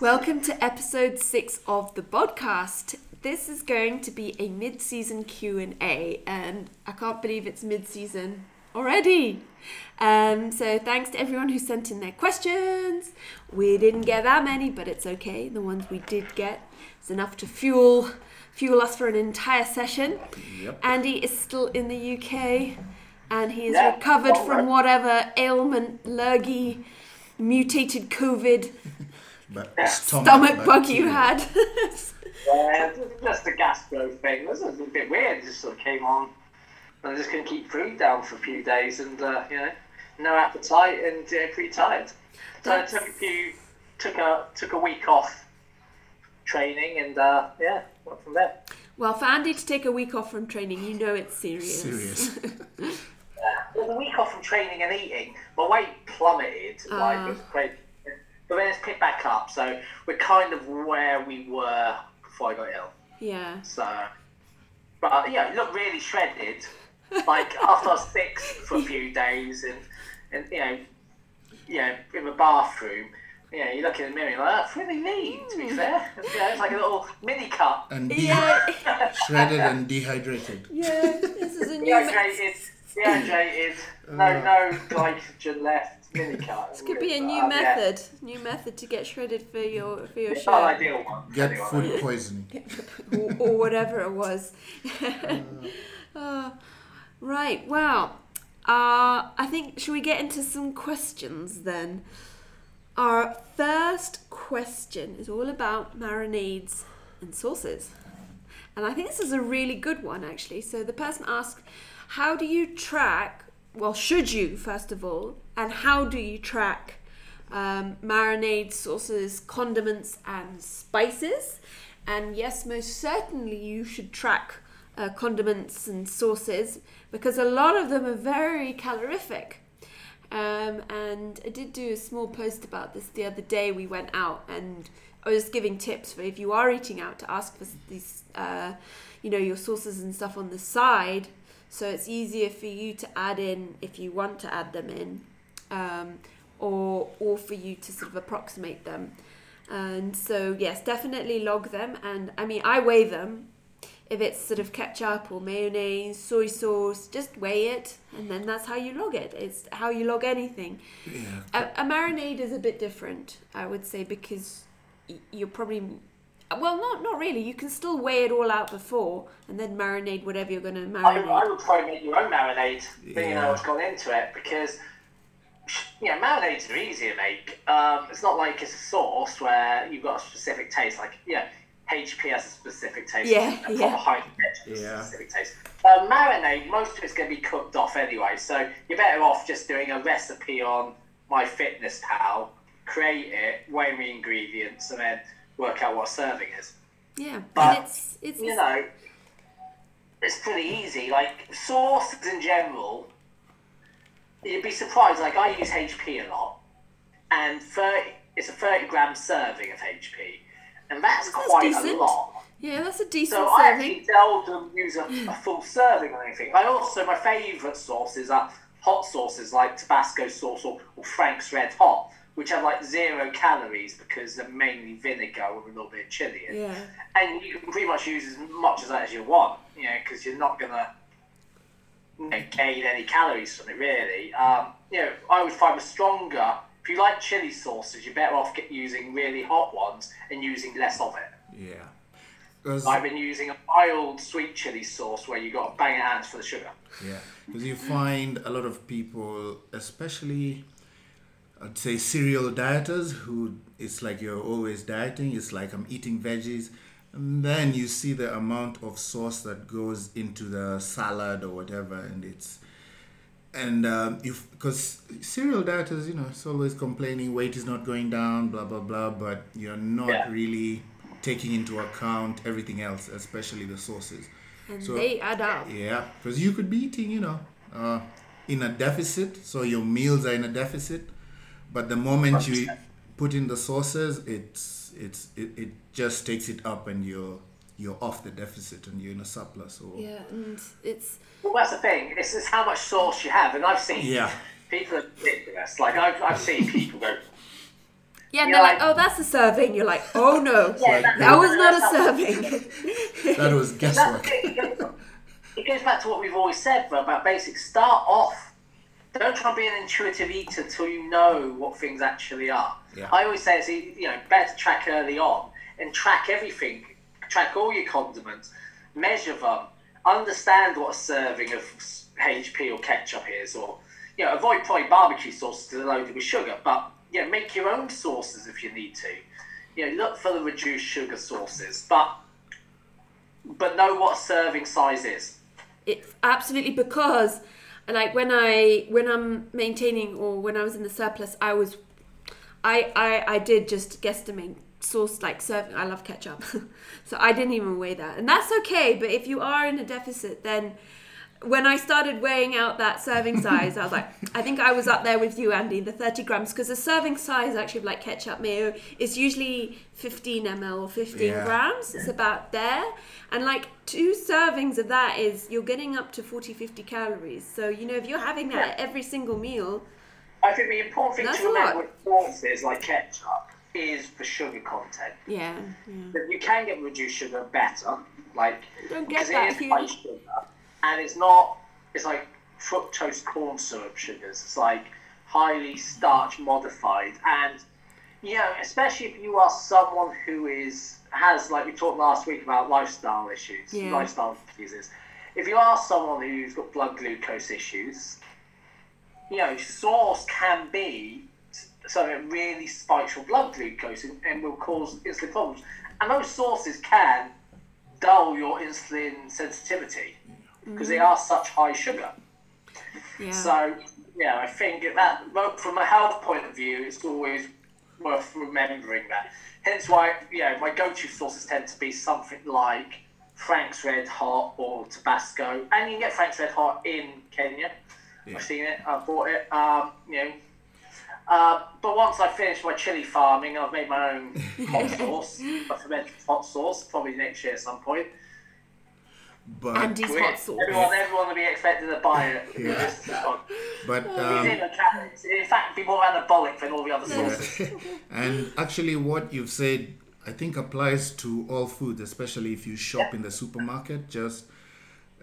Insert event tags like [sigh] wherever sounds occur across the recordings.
Welcome to episode six of the podcast. This is going to be a mid-season Q and A, and I can't believe it's mid-season already. Um, so thanks to everyone who sent in their questions. We didn't get that many, but it's okay. The ones we did get is enough to fuel fuel us for an entire session. Yep. Andy is still in the UK, and he is Yeah, recovered all from right. whatever ailment, lurgy, mutated COVID But stomach bug you had. [laughs] Yeah, just a gastro thing. This is a bit weird. It just sort of came on. I'm just couldn't keep food down for a few days and, uh, you know, no appetite and uh, pretty tired. So I took a few, took a, took a week off training and, uh, yeah, went from there. well, for Andy to take a week off from training, you know it's serious. Serious. [laughs] Well, the week off from training and eating, my weight plummeted. Like, Ah. it was crazy. But then it's picked back up. So we're kind of where we were before I got ill. yeah. So, but uh, yeah, you look really shredded. Like [laughs] after I was sick for a few days, and and you know, yeah, in the bathroom, you know, you look in the mirror, you're like, that's really neat. To be fair, yeah, it's like a little mini cut. and de- Yeah, [laughs] shredded and dehydrated. yeah. This is a new. Me- Dehydrated, dehydrated, no no glycogen left. Mini [laughs] cut. this could be a new Um, yeah. method. New method to get shredded for your for your It's not show, ideal one. Get anyway. food poisoning. or, or whatever it was. Oh, [laughs] right. Well, uh, I think should we get into some questions then? Our first question is all about marinades and sauces. And I think this is a really good one, actually. So the person asked, How do you track, well, should you, first of all, and how do you track um, marinades, sauces, condiments, and spices? And yes, most certainly you should track uh, condiments and sauces because a lot of them are very calorific. Um, and I did do a small post about this the other day. We went out and I was giving tips for if you are eating out to ask for these, uh, you know, your sauces and stuff on the side, so it's easier for you to add in if you want to add them in, um, or or for you to sort of approximate them. And so yes, definitely log them. And I mean, I weigh them. If it's sort of ketchup or mayonnaise, soy sauce, just weigh it, and then that's how you log it. It's how you log anything. Yeah. A, a marinade is a bit different, I would say, because you're probably well, not not really. You can still weigh it all out before, and then marinate whatever you're going to I, I marinate. would try and make your own marinade, then you know Yeah. what's gone into it, because yeah, marinades are easy to make. Um, it's not like it's a sauce where you've got a specific taste. Like yeah, HP has a specific taste. Yeah, and yeah. proper Heinz ketchup has Yeah. a specific taste. Uh, marinade, most of it's going to be cooked off anyway, so you're better off just doing a recipe on MyFitnessPal, create it, weigh the ingredients, and then work out what a serving is Yeah, But, and it's it's you know, it's pretty easy. Like sauces in general, you'd be surprised. Like I use HP a lot, and thirty it's a thirty gram serving of HP, and that's, That's quite decent. a lot. yeah, that's a decent So I serving. actually seldom use a, a full serving or anything. I also my favourite sauces are hot sauces like Tabasco sauce or, or Frank's Red Hot, which have like zero calories because they're mainly vinegar with a little bit of chili in. Yeah, And you can pretty much use as much of that as you want, you know, because you're not gonna gain any calories from it really. Um, you know, I would find a stronger. If you like chili sauces, you're better off get using really hot ones and using less of it. Yeah. I've been using a mild sweet chili sauce where you got to bang your hands for the sugar. Yeah, because you find a lot of people, especially, I'd say serial dieters, who it's like you're always dieting. It's like I'm eating veggies, and then you see the amount of sauce that goes into the salad or whatever, and it's and um, you because serial dieters, you know, it's always complaining weight is not going down, blah blah blah, but you're not Yeah. really taking into account everything else, especially the sauces. and So- they add up. Yeah, because you could be eating, you know, uh, in a deficit, so your meals are in a deficit. But the moment you put in the sauces, it's it's it, it just takes it up, and you're you're off the deficit, and you're in a surplus. Or Yeah, and it's Well, that's the thing. This is how much sauce you have, and I've seen Yeah. people are ridiculous. Like I've, I've seen people go, Yeah, and they're like, like- oh, that's a serving. You're like, oh no, [laughs] Yeah, that- that was not a that's serving. [laughs] That was guesswork. it. It goes- It goes back to what we've always said about basics. Start off. Don't try and be an intuitive eater till you know what things actually are. Yeah. I always say it's you know better to track early on and track everything. Track all your condiments, measure them, understand what a serving of HP or ketchup is, or you know avoid probably barbecue sauces that are loaded with sugar, but you know make your own sauces if you need to. You know look for the reduced sugar sauces, but but know what a serving size is. It's absolutely because, like when I when I'm maintaining or when I was in the surplus, I was, I I I did just guesstimate sauce like serving. I love ketchup, [laughs] so I didn't even weigh that, and that's okay. But if you are in a deficit, then when I started weighing out that serving size, I was like, I think I was up there with you, Andy, the 30 grams, because the serving size actually of like ketchup mayo is usually 15 ml or 15 Yeah. grams. It's about there. And like two servings of that is you're getting up to 40, 50 calories. So, you know, if you're having that at every single meal, I think the important thing That's to remember with sauces like ketchup is the sugar content. yeah. yeah. That you can get reduced sugar better, like Don't get that it if is you- high sugar, and it's not. It's like fructose corn syrup sugars. It's like highly starch modified, and you know, especially if you are someone who is has like we talked last week about lifestyle issues, Yeah. lifestyle diseases. If you are someone who's got blood glucose issues, you know, sauce can be something that really spikes your blood glucose and, and will cause insulin problems. And those sauces can dull your insulin sensitivity because they mm. are such high sugar. Yeah. So, yeah, I think that from a health point of view, it's always worth remembering that. Hence why, you know, my go-to sauces tend to be something like Frank's Red Hot or Tabasco, and you can get Frank's Red Hot in Kenya. Yeah. I've seen it. I've bought it. Um, you know. Uh, but once I finish my chili farming, I've made my own [laughs] hot sauce, a fermented hot sauce, probably next year at some point. But Andy's Weird. hot sauce. Everyone, everyone will be expected to buy it. Yeah. This but um, in. In fact, be more anabolic than all the other Yeah. sauces. [laughs] and actually, what you've said, I think, applies to all foods, especially if you shop in the supermarket. Just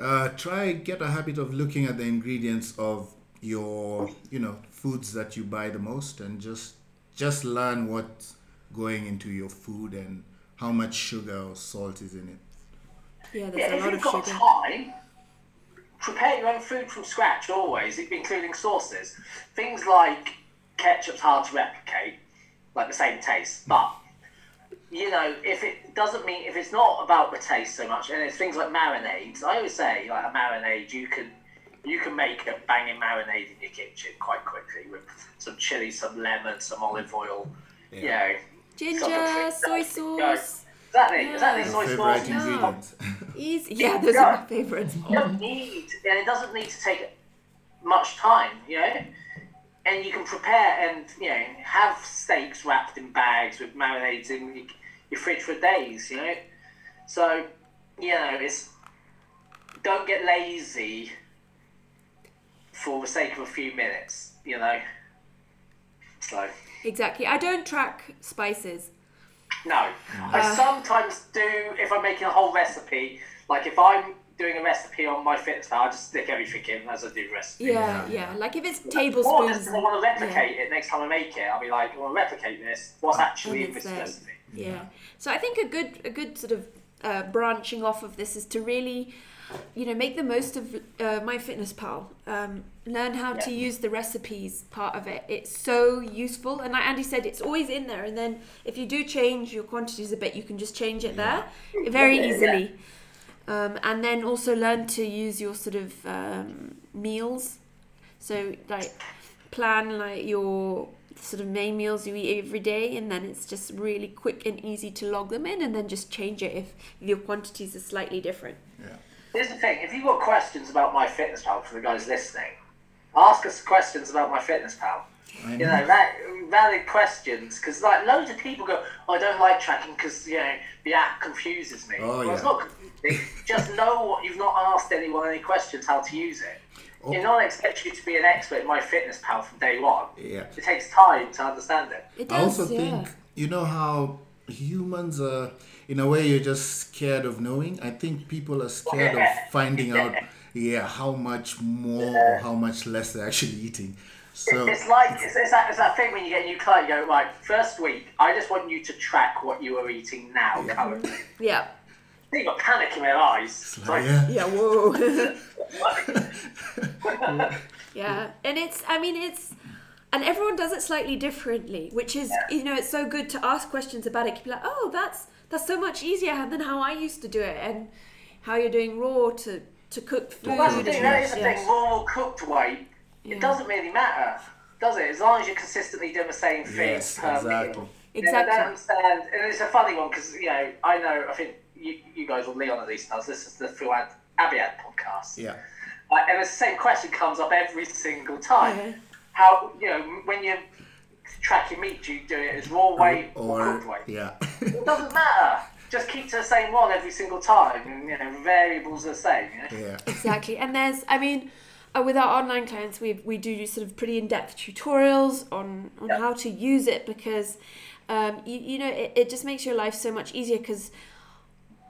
uh, try get a habit of looking at the ingredients of your, you know, foods that you buy the most, and just just learn what's going into your food and how much sugar or salt is in it. yeah, there's Yeah, a if lot you've of got sugar. time, prepare your own food from scratch always, including sauces. Things like ketchup's hard to replicate, like the same taste, but you know, if it doesn't mean if it's not about the taste so much, and it's things like marinades. I always say like a marinade, you can you can make a banging marinade in your kitchen quite quickly with some chili, some lemon, some olive oil. You know, Ginger, soy sauce. Exactly, Yeah. exactly. Your Soy sauce. ingredients. [laughs] Easy. Yeah, those are my favorites. You don't need, and it doesn't need to take much time, you know. And you can prepare and you know have steaks wrapped in bags with marinades in your, fridge for days, you know. So, you know, it's don't get lazy for the sake of a few minutes, you know. So. Exactly. I don't track spices. No, Uh. I sometimes do if I'm making a whole recipe. Like if I'm doing a recipe on my fitness pal, I just stick everything in as I do the recipe. Yeah, Yeah. yeah. Like if it's Or tablespoons. just 'cause I want to replicate it next time I make it. I'll be like, I want to replicate this. What's actually in this there. recipe? Yeah. So I think a good a good sort of uh, branching off of this is to really, you know, make the most of uh, my fitness pal. Um, learn how to use the recipes part of it. It's so useful, and like Andy said, it's always in there. And then if you do change your quantities a bit, you can just change it there very Yeah, yeah. easily. Um, and then also learn to use your sort of um, meals. So like plan like your sort of main meals you eat every day, and then it's just really quick and easy to log them in, and then just change it if your quantities are slightly different. Yeah. Here's the thing: if you've got questions about my fitness pal for the guys listening, ask us questions about my fitness pal. I You know. know, that, valid questions because like loads of people go, oh, I don't like tracking because you know the app confuses me. Oh, well, it's yeah. not confusing. Just [laughs] know what you've not asked anyone any questions how to use it. Oh. You know, I expect you to be an expert in my fitness pal from day one. Yeah. It takes time to understand it. It does, I also yeah. think you know how humans are in a way you're just scared of knowing. I think people are scared of [laughs] finding out yeah how much more or how much less they're actually eating. So It's like it's, it's, that, it's that thing when you get a new client. You go right first week. I just want you to track what you are eating now currently. Yeah. You got panic in their eyes. It's like, yeah, Yeah, whoa. [laughs] yeah. And it's, I mean, it's, and everyone does it slightly differently, which is, you know, it's so good to ask questions about it. Be like, oh, that's, that's so much easier than how I used to do it and how you're doing raw to, to cook food. Well, that's the thing. That is the yeah. thing. Raw cooked weight. Yeah. It doesn't really matter, does it? As long as you're consistently doing the same thing Yes, per exactly. meal. Exactly. Yeah, I understand. And it's a funny one because you know I know I think you, you guys will Leon at least knows this is the Fouad Abiad podcast. yeah, Uh, and the same question comes up every single time. Yeah. How you know when you're tracking meat, do you do it as raw weight or, or cooked weight? yeah, It doesn't matter. Just keep to the same one every single time, and you know variables are the same. You know? yeah, exactly and there's i mean uh, with our online clients we, we do sort of pretty in-depth tutorials on, on Yeah. how to use it because um, you, you know it, it just makes your life so much easier because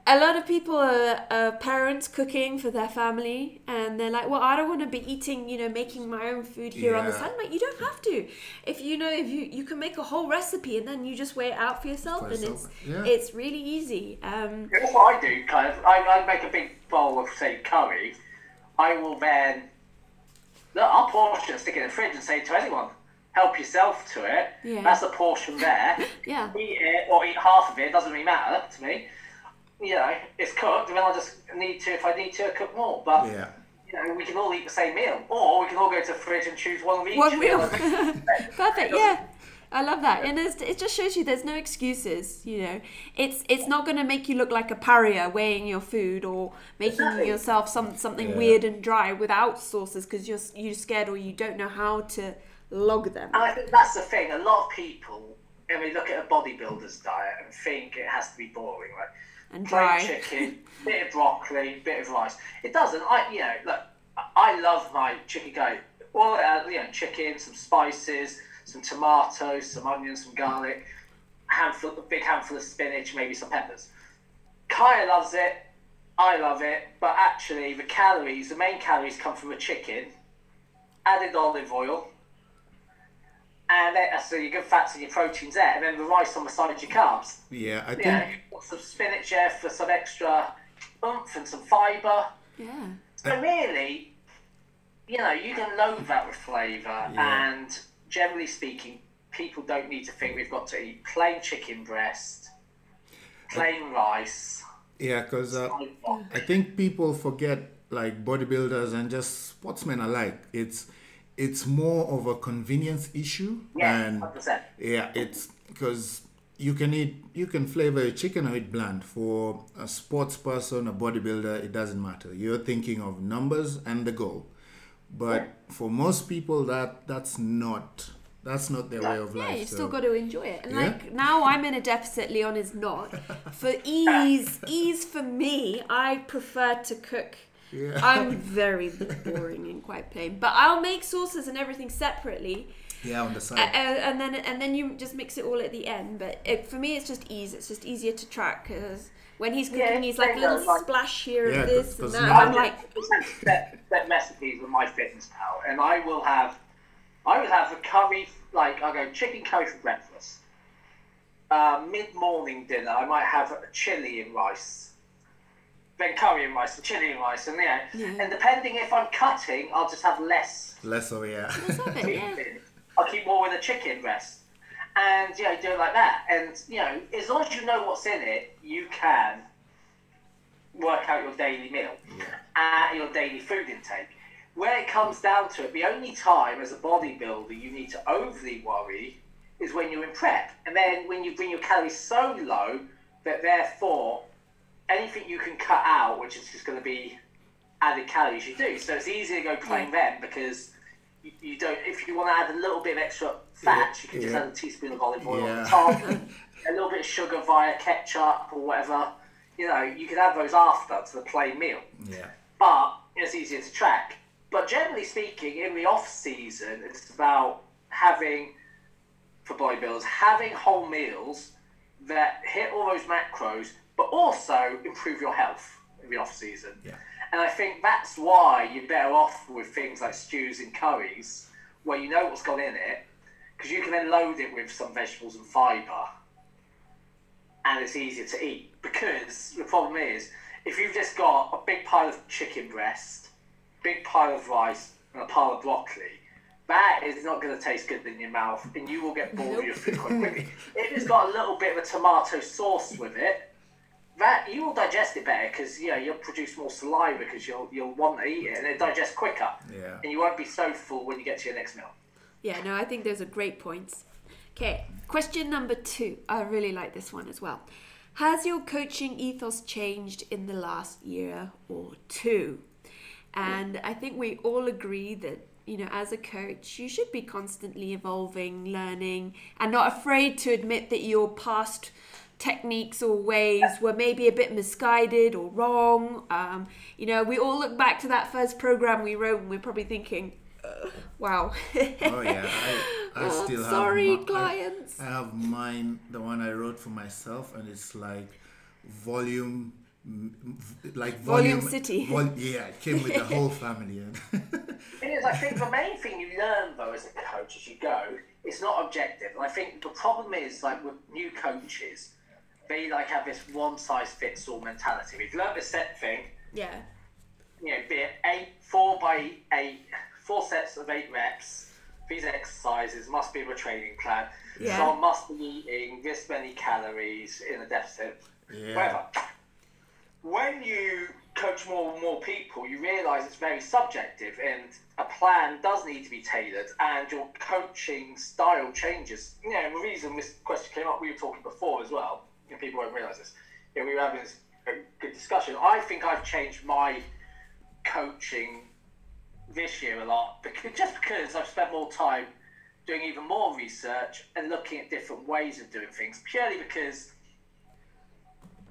a lot of people are, are parents cooking for their family and they're like well i don't want to be eating you know making my own food here on the Yeah. side I'm like you don't have to if you know if you you can make a whole recipe and then you just weigh it out for yourself For and yourself, it's yeah. it's really easy um, Yeah, That's what I do, kind of. I, I make a big bowl of, say, curry. I will then, look, I'll portion it, stick it in the fridge and say to anyone, help yourself to it. Yeah. That's a portion there. [laughs] yeah eat it or eat half of it, doesn't really matter to me. You know, it's cooked, and then I'll just need to, if I need to, cook more. But, yeah. you know, we can all eat the same meal. Or we can all go to the fridge and choose one of each. One meal. meal. [laughs] Perfect. Yeah. I love that, and it's, it just shows you there's no excuses. You know, it's it's not going to make you look like a pariah weighing your food or making Exactly. yourself some something Yeah. weird and dry without sauces because you're you're scared or you don't know how to log them. And I think that's the thing. A lot of people, when we look at a bodybuilder's diet and think it has to be boring, like And plain chicken, [laughs] bit of broccoli, bit of rice. It doesn't. I, you know, look, I love my chicken curry. Well, uh, you know, chicken, some spices, some tomatoes, some onions, some garlic, handful, a big handful of spinach, maybe some peppers. Kaya loves it. I love it, but actually, the calories, the main calories, come from a chicken, added olive oil, and then, so your good fats and your proteins there, and then the rice on the side of your carbs. Yeah, I You think you've got some spinach there for some extra oomph and some fibre. Yeah. So really, you know, you can load that with flavour, Yeah. and generally speaking, people don't need to think we've got to eat plain chicken breast, plain rice. yeah, because uh. I think people forget like bodybuilders and just sportsmen alike. It's it's more of a convenience issue Yeah, and 100%. yeah, it's because you can eat you can flavor a chicken or eat bland. For a sports person, a bodybuilder, it doesn't matter. You're thinking of numbers and the goal. But for most people, that that's not that's not their way of Yeah, life. you so- still got to enjoy it. And Yeah. like now I'm in a deficit, Leon is not. [laughs] For ease, ease for me, I prefer to cook. Yeah. I'm [laughs] very boring and quite plain, but I'll make sauces and everything separately, yeah, on the uh, side. and then and then you just mix it all at the end. But it, for me, it's just ease. It's just easier to track because when he's cooking, Yeah, he's like a little like- splash here Yeah, of this 'cause- and 'cause that. now- I'm like, set, set recipes with my fitness pal, and I will have, I will have a curry like I go chicken curry for breakfast. Uh, Mid morning dinner, I might have a chili and rice. Then curry and rice, and chili and rice, and yeah. Yeah. And depending if I'm cutting, I'll just have less. Less so, yeah. let's it, yeah. I'll keep more with the chicken breast. And you know, do it like that. And you know, as long as you know what's in it, you can work out your daily meal and your daily food intake. When it comes down to it, the only time as a bodybuilder you need to overly worry is when you're in prep. And then when you bring your calories so low that therefore anything you can cut out, which is just going to be added calories, you do. So it's easy to go plain then because you, don't. If you want to add a little bit of extra fat, you can just Yeah. add a teaspoon of olive oil on Yeah. the top, [laughs] a little bit of sugar via ketchup or whatever. You know, you can add those after to the plain meal, Yeah. but it's easier to track. But generally speaking, in the off season, it's about having for bodybuilders having whole meals that hit all those macros, but also improve your health in the off season. Yeah. And I think that's why you're better off with things like stews and curries, where you know what's gone in it, because you can then load it with some vegetables and fibre, and it's easier to eat. Because the problem is, if you've just got a big pile of chicken breast, big pile of rice, and a pile of broccoli, that is not going to taste good in your mouth, and you will get bored of your food quite quickly. [laughs] If it's got a little bit of a tomato sauce with it, that you will digest it better because you know you'll produce more saliva because you'll you'll want to eat it and it digests quicker, Yeah. and you won't be so full when you get to your next meal. Yeah, no, I think those are great points. Okay, question number two. I really like this one as well. Has your coaching ethos changed in the last year or two? And I think we all agree that, you know, as a coach, you should be constantly evolving, learning, and not afraid to admit that your past techniques or ways were maybe a bit misguided or wrong. Um, you know, we all look back to that first program we wrote and we're probably thinking, wow. Oh yeah, I, I [laughs] Oh, still sorry, have mi- I- clients. I, have mine, the one I wrote for myself, and it's like volume, mm, like Volume volume, City. vol- yeah, it came with the whole family. [laughs] And Thing I think the main thing you learn though as a coach as you go, it's not objective. And I think the problem is like with new coaches, they like have this one size fits all mentality. We've learned the set thing, yeah. you know, be it eight, four by eight, four sets of eight reps. These exercises must be in a training plan. Yeah. I must be eating this many calories in a deficit. Yeah. Whatever. When you coach more and more people, you realise it's very subjective, and a plan does need to be tailored, and your coaching style changes. You know, the reason this question came up, we were talking before as well, and people won't realise this. You know, we were having this a good discussion. I think I've changed my coaching this year a lot because just because I've spent more time doing even more research and looking at different ways of doing things purely because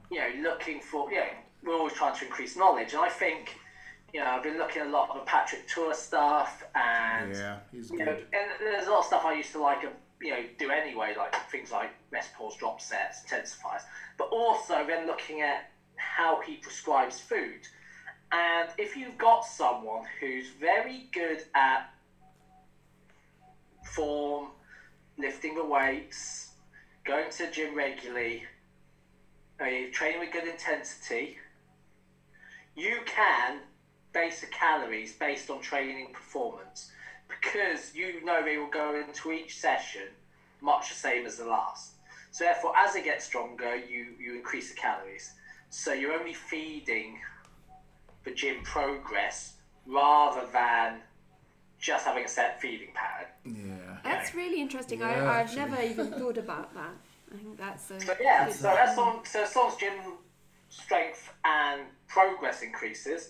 you know looking for you know we're always trying to increase knowledge and I think you know I've been looking a lot of Patrick Tuor stuff and yeah, he's you know good. and there's a lot of stuff I used to like you know do anyway like things like rest pause drop sets intensifiers but also then looking at how he prescribes food. And if you've got someone who's very good at form, lifting the weights, going to the gym regularly, uh, training with good intensity, you can base the calories based on training performance because you know they will go into each session much the same as the last. So therefore, as they get stronger, you, you increase the calories. So you're only feeding the gym progress rather than just having a set feeding pattern. Yeah. That's really interesting. Yeah, I, I've actually. never even thought about that. I think that's a So yeah, good so one. as long so as long as gym strength and progress increases,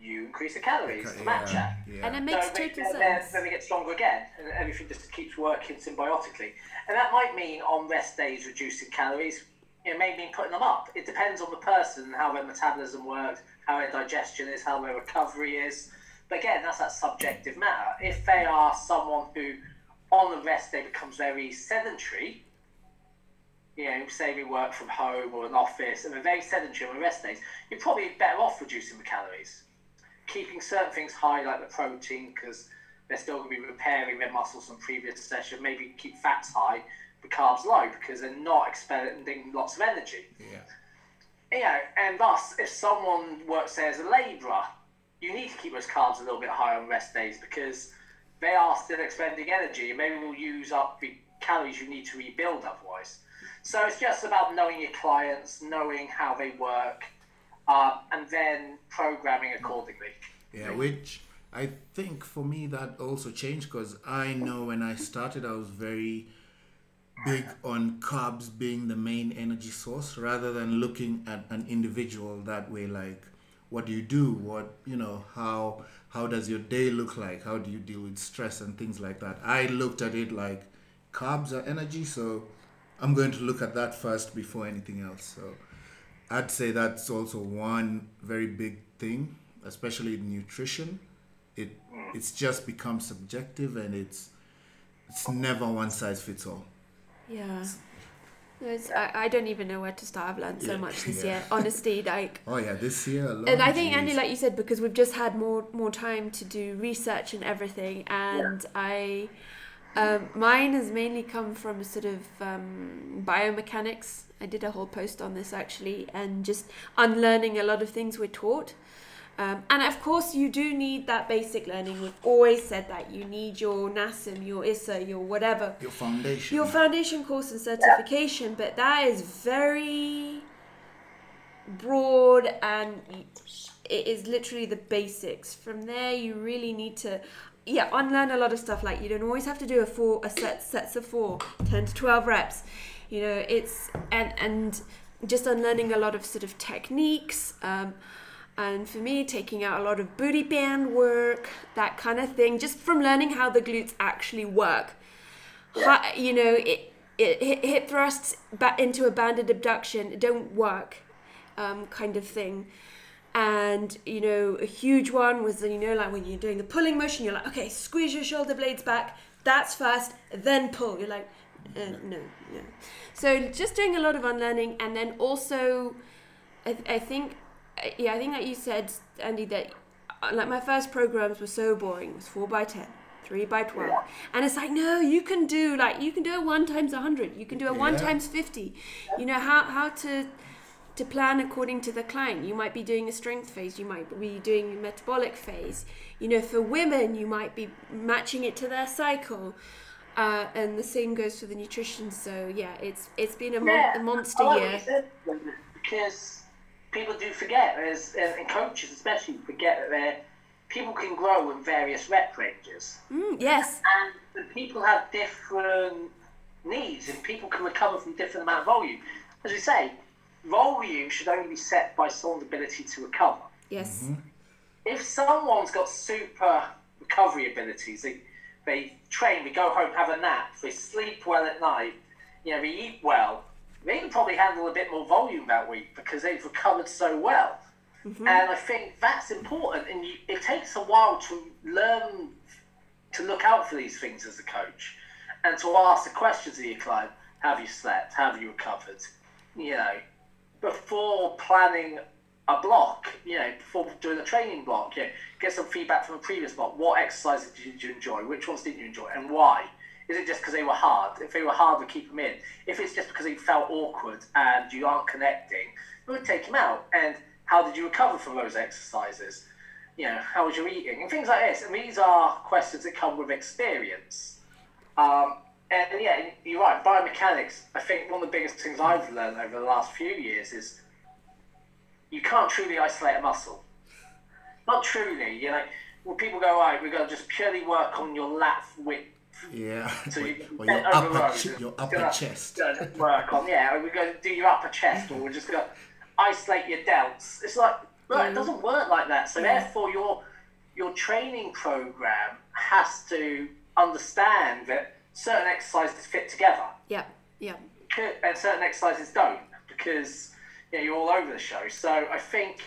you increase the calories to match yeah, that. yeah. And it makes So they- total then, sense. then they get stronger again, and everything just keeps working symbiotically. And that might mean on rest days reducing calories. It may mean putting them up. It depends on the person, how their metabolism works, how their digestion is, how their recovery is. But again, that's that subjective matter. If they are someone who, on the rest day, becomes very sedentary, you know, say we work from home or an office and they're very sedentary on the rest days, you're probably better off reducing the calories. Keeping certain things high, like the protein, because they're still going to be repairing their muscles from previous session. Maybe keep fats high, the carbs low, because they're not expending lots of energy. yeah. You know, and thus, if someone works there as a labourer, you need to keep those carbs a little bit higher on rest days because they are still expending energy and maybe will use up the calories you need to rebuild otherwise. So it's just about knowing your clients, knowing how they work, and then programming accordingly. Yeah, which I think for me that also changed because I know when I started I was very big on carbs being the main energy source rather than looking at an individual that way like what do you do? What you know how how does your day look like? How do you deal with stress and things like that? I looked at it like carbs are energy so i'm going to look at that first before anything else so I'd say that's also one very big thing, especially in nutrition, it it's just become subjective and it's it's never one size fits all. Yeah. It's, I, I don't even know where to start. I've learned so Yeah, much this [laughs] yeah. year. Honestly, like [laughs] Oh yeah, this year alone. and I think geez. Andy, like you said, because we've just had more more time to do research and everything, and I, um, mine has mainly come from sort of um, biomechanics. I did a whole post on this actually, and just unlearning a lot of things we're taught. Um, and of course, you do need that basic learning. We've always said that you need your NASM, your ISA, your whatever, your foundation. your foundation course and certification, but that is very broad and it is literally the basics. From there, you really need to, yeah, unlearn a lot of stuff. Like you don't always have to do a four, a set sets of four, 10 to twelve reps. You know, it's and and just unlearning a lot of sort of techniques. Um, and for me, taking out a lot of booty band work, that kind of thing, just from learning how the glutes actually work hi- you know, it, it, hip thrusts back into a banded abduction don't work, um, kind of thing. And you know, a huge one was you know like when you're doing the pulling motion, you're like, okay, squeeze your shoulder blades back. That's first, then pull. You're like, uh, no, no. So just doing a lot of unlearning, and then also, I, I think, uh, yeah, I think that you said, Andy, that uh, like my first programs were so boring. It was four by ten, three by twelve, and it's like no, you can do like you can do a one times a hundred, you can do a one times fifty. You know how how to to plan according to the client. You might be doing a strength phase, you might be doing a metabolic phase. You know, for women, you might be matching it to their cycle. Uh, and the same goes for the nutrition. So yeah, it's it's been a, mon- Yeah, a monster year. because people do forget, and and coaches especially forget that they're, people can grow in various rep ranges. Mm, yes, and people have different needs and people can recover from different amount of volume. As we say, volume should only be set by someone's ability to recover. yes, mm-hmm. If someone's got super recovery abilities, they, they train, they go home, have a nap, they sleep well at night, you know, they eat well, they can probably handle a bit more volume that week because they've recovered so well. Mm-hmm. And I think that's important. And you, it takes a while to learn to look out for these things as a coach and to ask the questions of your client have you slept? Have you recovered? You know, before planning a block, you know, before doing a training block, you know, get some feedback from a previous block. What exercises did you enjoy? Which ones didn't you enjoy? And why? Is it just because they were hard? If they were hard, we keep them in. If it's just because they felt awkward and you aren't connecting, we would take them out. And how did you recover from those exercises? You know, how was your eating? And things like this. And these are questions that come with experience. Um, and yeah, you're right. Biomechanics. I think one of the biggest things I've learned over the last few years is you can't truly isolate a muscle. Not truly. You know, when people go, right, we're going to just purely work on your lat width. Yeah. [laughs] So you or bent your over upper, rows, ch- your upper gonna- chest. [laughs] gonna work on. Yeah, we're going to do your upper chest, or we're just going to isolate your delts. It's like, right, it mm. doesn't work like that. So mm. therefore, your your training program has to understand that certain exercises fit together yeah, yeah, and certain exercises don't because you know, you're all over the show. So I think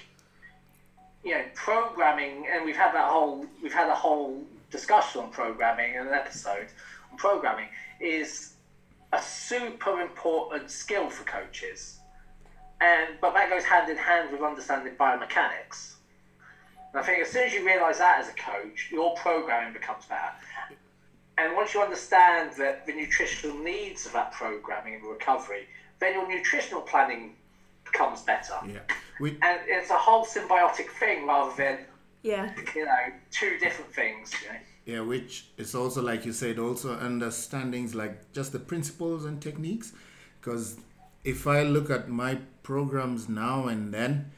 you know programming, and we've had that whole we've had a whole discussion on programming in an episode on programming is a super important skill for coaches, and but that goes hand in hand with understanding biomechanics. And I think as soon as you realise that as a coach, your programming becomes better. And once you understand that the nutritional needs of that programming and recovery, then your nutritional planning becomes better. Yeah. We, And it's a whole symbiotic thing rather than, yeah, you know, two different things. You know? yeah, which is also like you said, also understandings like just the principles and techniques. Because if I look at my programs now and then,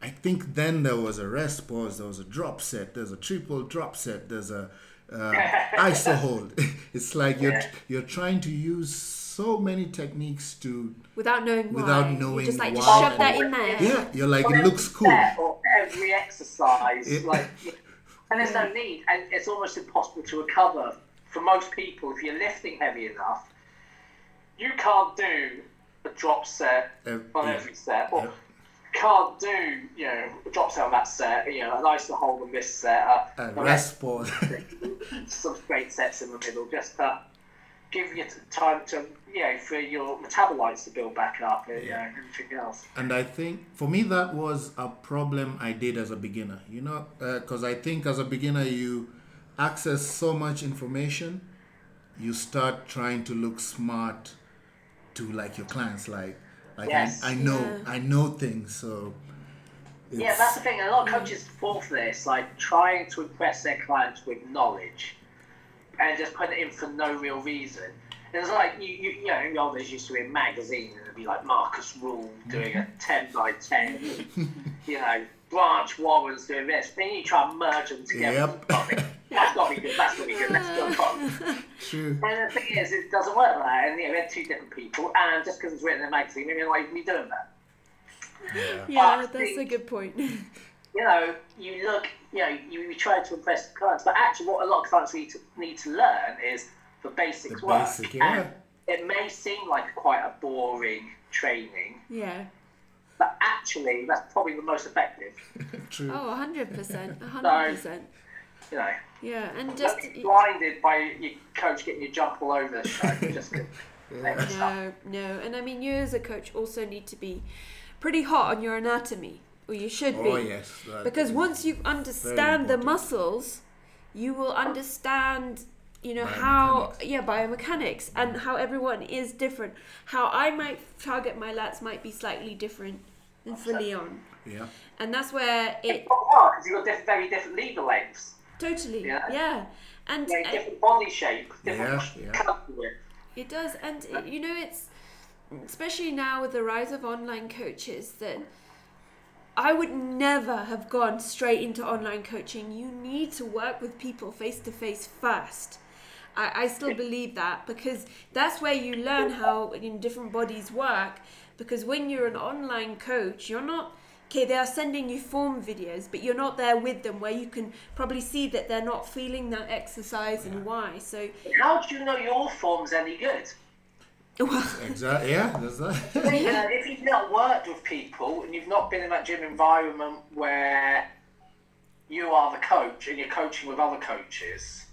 I think then there was a rest pause, there was a drop set, there's a triple drop set, there's a uh, iso hold. [laughs] it's like you're you're trying to use so many techniques to without knowing why. Without you knowing just like just why. shove that in there. yeah, you're like Well, it looks cool. set Or every exercise, Yeah. like, [laughs] and there's no need, and it's almost impossible to recover for most people if you're lifting heavy enough. You can't do a drop set Uh, on yeah. every set, or Yeah. Can't do, you know, drops out of that set, you know, nice to hold on this set, uh, Uh, rest pause. [laughs] some straight sets in the middle, just to give you time to, you know, for your metabolites to build back up and, you know, everything else. and I think for me that was a problem I did as a beginner. You know, because I think as a beginner you access so much information, you start trying to look smart to like your clients. Like, like Yes. I, I know, Yeah. I know things. So Yeah, it's- that's the thing. A lot of coaches fall for this, like trying to impress their clients with knowledge, and just put it in for no real reason. And it's like you, you, you know, in the old days, you used to be in magazines, and it'd be like Markus Rühl doing a mm-hmm. ten by ten, [laughs] you know, Branch Warren's doing this. Then you try and merge them together. Yep. That's got to be good. That's got to be good. Let's go. on. [laughs] true. And the thing is, it doesn't work like that. And you know, they're two different people, and just because it's written in a magazine, maybe they're not even be doing that. Yeah. Yeah, But that's a good point. [laughs] you know, you look, you know, you, you try to impress the clients, but actually, what a lot of clients need to need to learn is the basics The work. basic, yeah. And it may seem like quite a boring training, yeah. But actually, that's probably the most effective. [laughs] True. Oh, 100%. 100%. You know, Yeah, and don't just. blinded by your coach getting you jump all over the show. [laughs] Just get- No, no. And I mean, you as a coach also need to be pretty hot on your anatomy, or you should be. Oh yes. Because once you understand the muscles, you will understand, you know, how, yeah, biomechanics and how everyone is different. How I might target my lats might be slightly different than for Leon. Yeah. And that's where it because you've got diff- very different lever lengths, totally, Yeah. yeah. And, you know, and different body shape, different Yeah, yeah. It does, and it, you know, it's especially now with the rise of online coaches that I would never have gone straight into online coaching. You need to work with people face to face first. I, I still believe that because that's where you learn how in different bodies work. Because when you're an online coach, you're not okay. They are sending you form videos, but you're not there with them, where you can probably see that they're not feeling that exercise and why. So, How do you know your form's any good? well, Exactly. Yeah. That's that. you know, if you've not worked with people and you've not been in that gym environment where you are the coach and you're coaching with other coaches,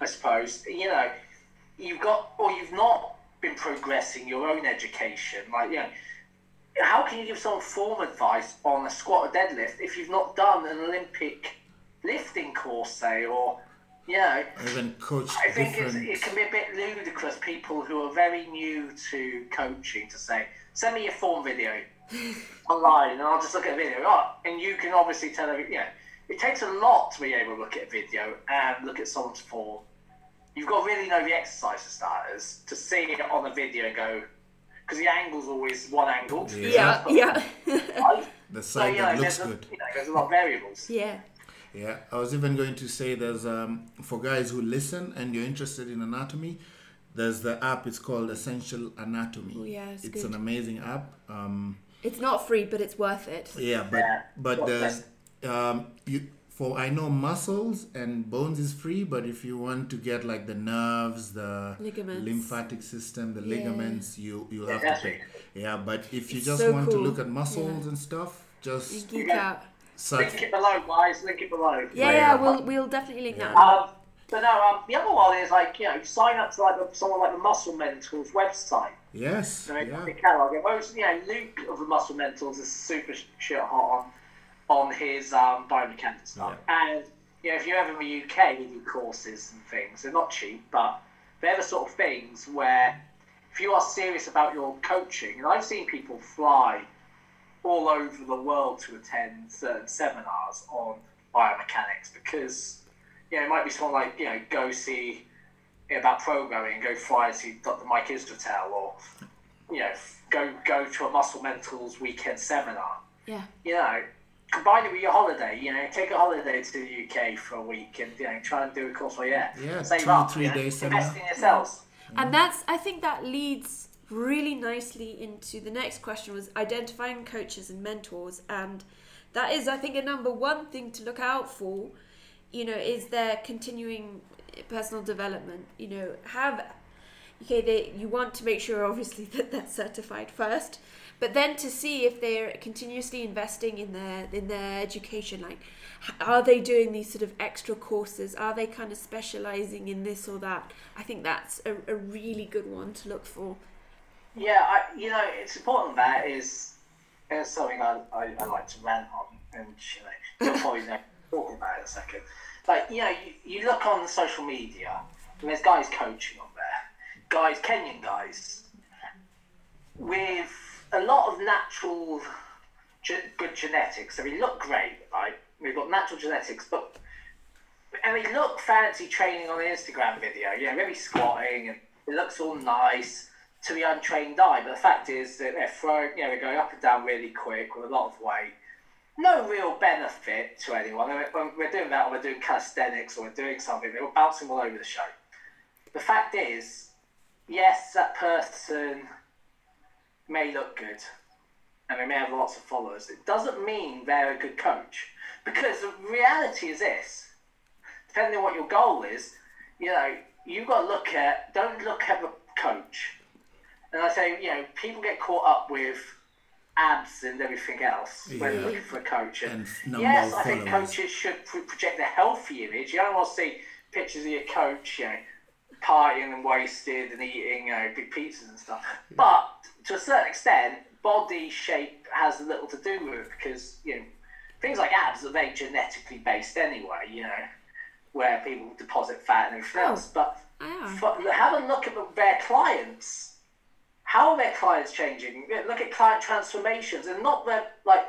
I suppose, you know, you've got, or you've not been progressing your own education. Like, you know, how can you give someone form advice on a squat or deadlift if you've not done an Olympic lifting course, say, or, you know, Even coach I think it's, different. it can be a bit ludicrous, people who are very new to coaching, to say, send me your form video [laughs] online and I'll just look at the video. Oh, and you can obviously tell them, you know, it takes a lot to be able to look at a video and look at someone's form. You've got to really know the exercise for starters to see it on a video and go, because the angle's always one angle. yeah, yeah, Right? [laughs] the So, side you know, that looks there's a, good. you know, there's a lot of variables. yeah. Yeah, I was even going to say there's um for guys who listen and you're interested in anatomy, there's the app. It's called Essential Anatomy. Oh, yeah, it's it's good. an amazing app. Um, It's not free, but it's worth it. yeah, but Yeah, but what's there's um you for I know muscles and bones is free, but if you want to get like the nerves, the Ligaments. lymphatic system, the Yeah. ligaments, you you have to pay. Yeah, but if you It's just so want to look at muscles Yeah. and stuff, You just geek Yeah. out. search. Link it below, guys. Link it below. Yeah, Right. yeah, we'll we'll definitely link that. Um, but no, um, the other one is like you know, sign up to like the, someone like the Muscle Mentors website. Yes, You know, yeah. the catalog. And most, you know, Luke of the Muscle Mentors is super shit hot on on his um, biomechanics stuff. And you know, if you're ever in the UK, we do courses and things. They're not cheap, but they're the sort of things where if you are serious about your coaching, and I've seen people fly all over the world to attend certain seminars on biomechanics because you know it might be someone like you know go see about programming, and go fly and see Dr. Mike Israetel, or you know go go to a Muscle Mentors weekend seminar. Yeah, You know, combine it with your holiday. You know, take a holiday to the UK for a week and you know try and do a course for you're. Yeah, Save two, up, three you know, days Invest in yourselves. Mm-hmm. and that's I think that leads really nicely into the next question was identifying coaches and mentors, and that is I think a number one thing to look out for. You know, is their continuing personal development. You know, have okay they you want to make sure obviously [laughs] that that's certified first but then to see if they're continuously investing in their in their education like are they doing these sort of extra courses? Are they kind of specializing in this or that? I think that's a, a really good one to look for. Yeah, I, you know, it's important that is, is something I, I, I like to rant on, and you know, [laughs] you'll probably know talk about it in a second. Like, you know, you, you look on social media, and there's guys coaching on there, guys, Kenyan guys, with a lot of natural, ge- good genetics. So they look great, right? We've got natural genetics, but and they look fancy training on the Instagram video. Know, maybe squatting, and it looks all nice to the untrained eye. But the fact is that they're throwing, you know, they're going up and down really quick with a lot of weight. No real benefit to anyone. When we're doing that, or we're doing calisthenics, or we're doing something, we're bouncing all over the show. The fact is, yes, that person may look good, and they may have lots of followers. It doesn't mean they're a good coach, because the reality is this: depending on what your goal is, you know, you've got to look at, don't look at the coach. And I say, you know, people get caught up with abs and everything else when Yeah. looking for a coach. And number yes, I think followers. coaches should project a healthy image. You don't want to see pictures of your coach, you know, partying and wasted and eating, you know, big pizzas and stuff. But to a certain extent, body shape has little to do with it because, you know, things like abs are very genetically based anyway, you know, where people deposit fat and everything Oh. else. But Ah. f- have a look at their clients. How are their clients changing? Look at client transformations and not their, like,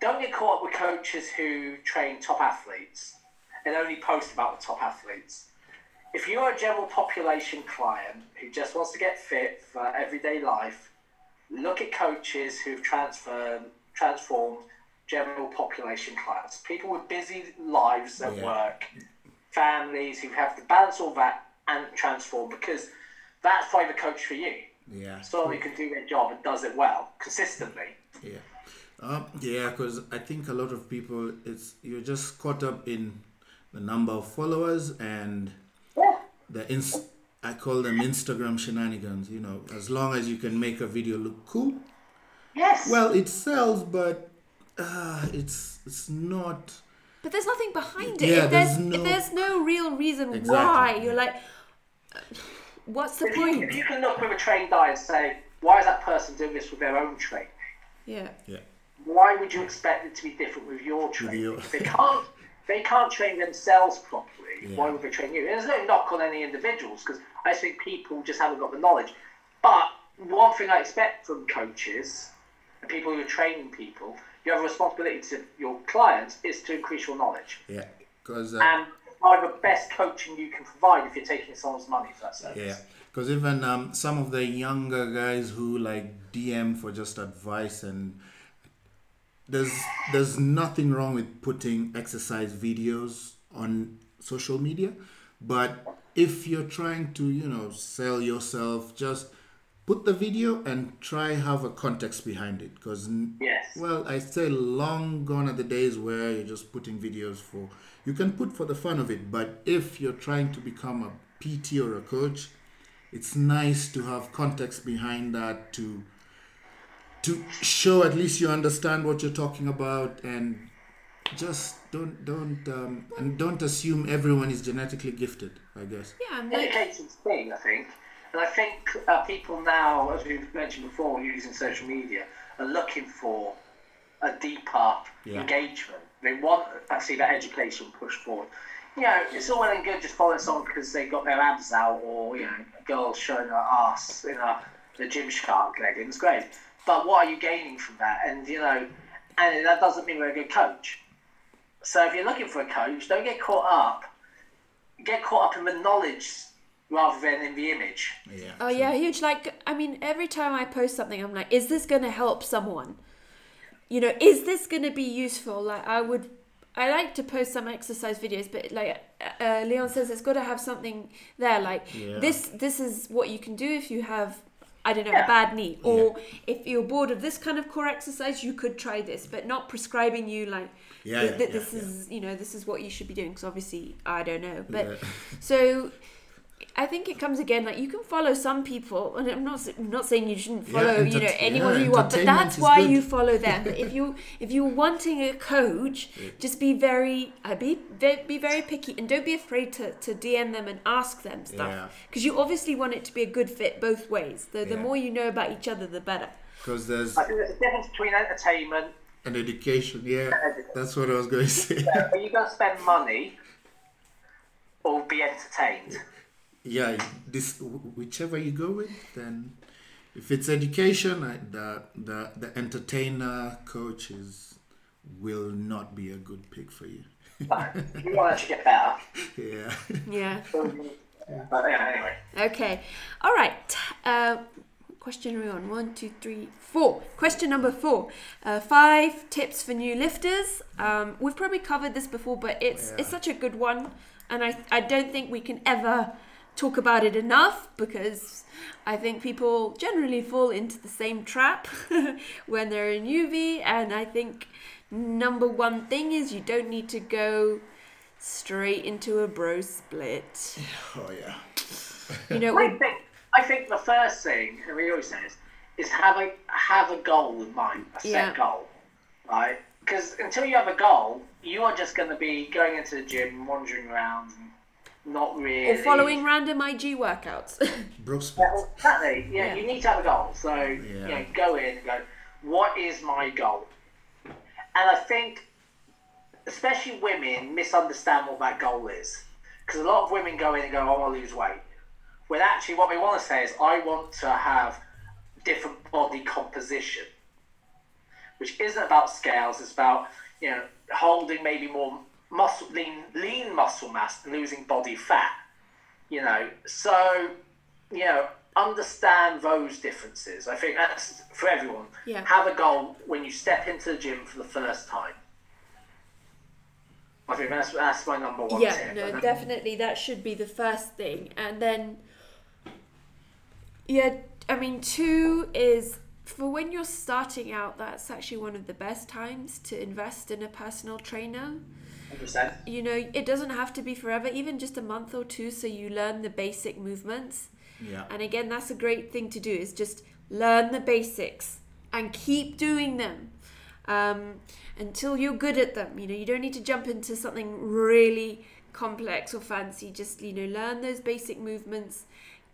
don't get caught up with coaches who train top athletes and only post about the top athletes. If you're a general population client who just wants to get fit for everyday life, look at coaches who've transferred, transformed general population clients. People with busy lives at Yeah. work, families who have to balance all that and transform because that's why the coach for you. Yeah. Someone who can do their job and does it well consistently. Yeah. Um, yeah, because I think a lot of people, it's you're just caught up in the number of followers and Yeah. the ins. I call them Instagram shenanigans. You know, as long as you can make a video look cool, Yes. well, it sells, but uh, it's it's not. But there's nothing behind it. Yeah, there's, there's no- there's no real reason Exactly, why, you're like, what's the if you, point? if you can look with a trained eye and say, why is that person doing this with their own training? Yeah. Yeah. Why would you expect it to be different with your training? your- If they can't, if they can't train themselves properly. Yeah. Why would they train you? And there's no knock on any individuals because I think people just haven't got the knowledge. But one thing I expect from coaches and people who are training people, you have a responsibility to your clients is to increase your knowledge Yeah. Because uh, and provide the best coaching you can provide if you're taking someone's money for that service. Yeah, because even um, some of the younger guys who like DM for just advice and there's there's nothing wrong with putting exercise videos on social media, but if you're trying to you know sell yourself, just put the video and try have a context behind it because Yes. well i say long gone are the days where you're just putting videos for you can put for the fun of it but if you're trying to become a pt or a coach it's nice to have context behind that to to show at least you understand what you're talking about and just don't don't um, and don't assume everyone is genetically gifted i guess Yeah, and like, Education's thing, I think. And I think uh, people now, as we've mentioned before, using social media, are looking for a deeper Yeah. engagement. They want to see that education pushed forward. You know, it's all well and good just following someone because they got their abs out, or you know, a girl showing her ass in a the Gymshark leggings. Great, but what are you gaining from that? And you know, and that doesn't mean we're a good coach. So if you're looking for a coach, don't get caught up get caught up in the knowledge rather than in the image. yeah oh yeah, huge. Like, I mean, every time I post something, I'm like, is this going to help someone? You know, is this going to be useful? Like, I would, I like to post some exercise videos, but like uh, Leon says, it's got to have something there. Like, Yeah. this, this is what you can do if you have. I don't know, Yeah. a bad knee. Or if you're bored of this kind of core exercise, you could try this, but not prescribing you like Yeah, th- yeah, th- this yeah. is, you know, this is what you should be doing. Because obviously, I don't know. But Yeah. so I think it comes again like you can follow some people, and I'm not s- I'm not saying you shouldn't Yeah, follow you know anyone yeah, who you want, but that's why good. you follow [laughs] them. If you if you're wanting a coach, just be very uh, be be very picky and don't be afraid to, to DM them and ask them stuff because you obviously want it to be a good fit both ways. The the Yeah. more you know about each other, the better. Because there's I think a difference between entertainment. and education. Yeah, that's what I was going [laughs] to say. Are you going to spend money or be entertained? Yeah, this whichever you go with, then if it's education, I, the the the entertainer coaches will not be a good pick for you. No. [laughs] You want to get better. Yeah. Yeah. [laughs] But yeah, anyway. Okay. All right. Uh, question are we on? One, two, three, four. Question number four. Uh, five tips for new lifters. Um, we've probably covered this before, but it's it's such a good one, and I I don't think we can ever talk about it enough because I think people generally fall into the same trap [laughs] when they're in UV, and I think number one thing is you don't need to go straight into a bro split. [laughs] Oh yeah. You know, [laughs] I think I think the first thing, and we always say this, is have a have a goal in mind, a set Yeah. goal, right? Because until you have a goal, you are just going to be going into the gym, wandering around, and not really or following random IG workouts. [laughs] Bro Yeah, split. well, exactly. Yeah, Yeah. you need to have a goal. So you know, go in and go, what is my goal? And I think, especially women, misunderstand what that goal is because a lot of women go in and go, I want to lose weight. When actually, what we want to say is, I want to have different body composition, which isn't about scales. It's about you know holding maybe more muscle, lean, lean muscle mass, and losing body fat. You know, so you know, understand those differences. I think that's for everyone. Yeah. Have a goal when you step into the gym for the first time. I think that's that's my number one yeah, tip. no, definitely that should be the first thing, and then yeah, I mean, two is for when you're starting out. That's actually one of the best times to invest in a personal trainer. 100%. You know, it doesn't have to be forever, even just a month or two, so you learn the basic movements. Yeah. And again, that's a great thing to do is just learn the basics and keep doing them um, until you're good at them. You know, you don't need to jump into something really complex or fancy. Just, you know, learn those basic movements,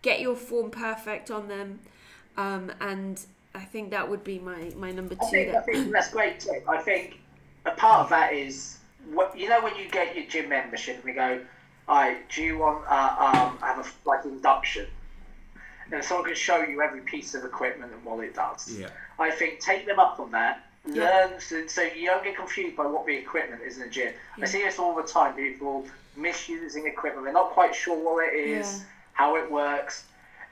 get your form perfect on them. Um, and I think that would be my, my number I two. think, I think that's great tip. I think a part of that is what you know when you get your gym membership and we go, all right, do you want uh, um have a like induction? And someone can show you every piece of equipment and what it does. Yeah. I think take them up on that. Yeah. Learn so, so you don't get confused by what the equipment is in the gym. I see this all the time. People misusing equipment. They're not quite sure what it is, Yeah. how it works.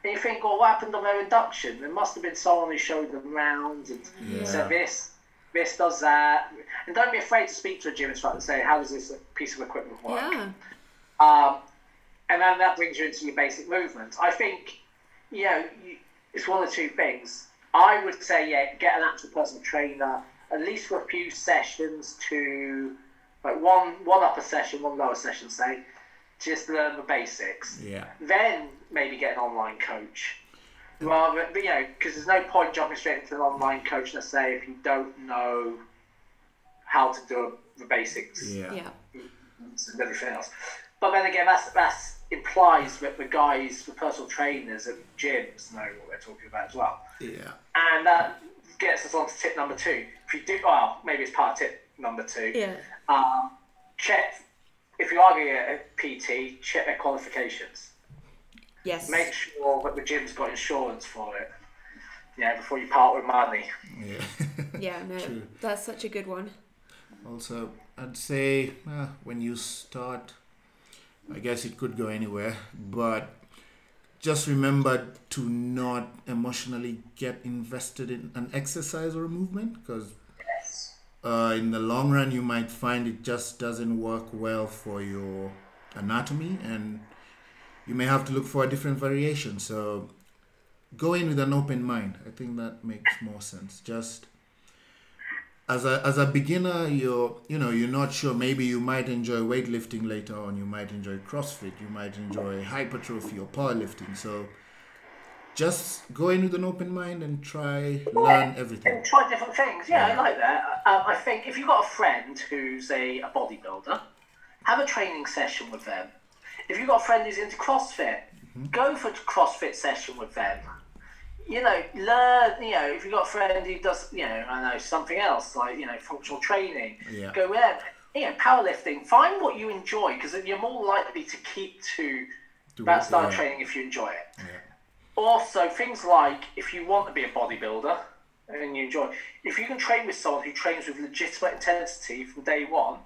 And you think, well, what happened on their induction? There must have been someone who showed them round and Yeah. said this, this does that. And don't be afraid to speak to a gym instructor and say, how does this piece of equipment work? yeah. Um, and then that brings you into your basic movements. I think, you know, you, it's one of two things. I would say, yeah, get an actual personal trainer, at least for a few sessions to, like one one upper session, one lower session, say, just learn the basics. Yeah. Then maybe get an online coach. Rather, but, you know, because there's no point jumping straight into an online coach, let's say, if you don't know how to do the basics Yeah. Yeah. and everything else. But then again, that's that's implies that the guys, the personal trainers at gyms know what they're talking about as well. Yeah. And that gets us on to tip number two. If you do, well, maybe it's part of tip number two. Yeah. Um, check if you are going to get a PT, check their qualifications. Yes. Make sure that the gym's got insurance for it. Yeah, before you part with money. Yeah. [laughs] Yeah, no, True. that's such a good one. Also, I'd say uh, when you start, I guess it could go anywhere, but just remember to not emotionally get invested in an exercise or a movement because Yes. uh, in the long run you might find it just doesn't work well for your anatomy and you may have to look for a different variation so go in with an open mind i think that makes more sense just as a as a beginner, you're you know you're not sure. Maybe you might enjoy weightlifting later on. You might enjoy CrossFit. You might enjoy hypertrophy or powerlifting. So just go in with an open mind and try learn everything. And try different things. Yeah, Yeah. I like that. Um, I think if you've got a friend who's a, a bodybuilder, have a training session with them. If you've got a friend who's into CrossFit, mm-hmm. go for a CrossFit session with them. You know, learn. You know, if you've got a friend who does, you know, I know something else like you know functional training, Yeah. go there. You know, powerlifting. Find what you enjoy because you're more likely to keep to Do that style of yeah. training if you enjoy it Yeah. also things like if you want to be a bodybuilder and you enjoy if you can train with someone who trains with legitimate intensity from day one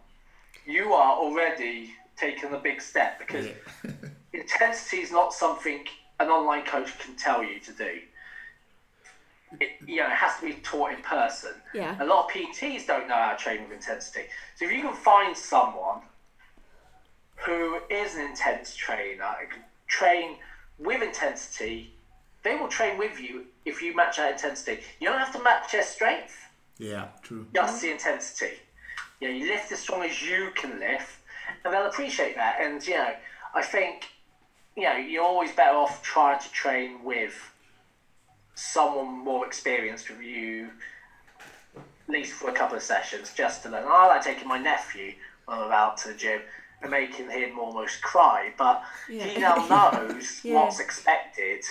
you are already taking a big step because Yeah. [laughs] intensity is not something an online coach can tell you to do it, you know, it has to be taught in person Yeah. a lot of pts don't know how to train with intensity so if you can find someone who is an intense trainer and can train with intensity, they will train with you if you match that intensity. You don't have to match their strength, Yeah, true. just the intensity. You know, you lift as strong as you can lift, and they'll appreciate that. And you know, I think you know you're always better off trying to train with someone more experienced with you, at least for a couple of sessions, just to learn. Oh, I like taking my nephew when I'm out to the gym and making him almost cry, but he now [laughs] knows Yeah. what's expected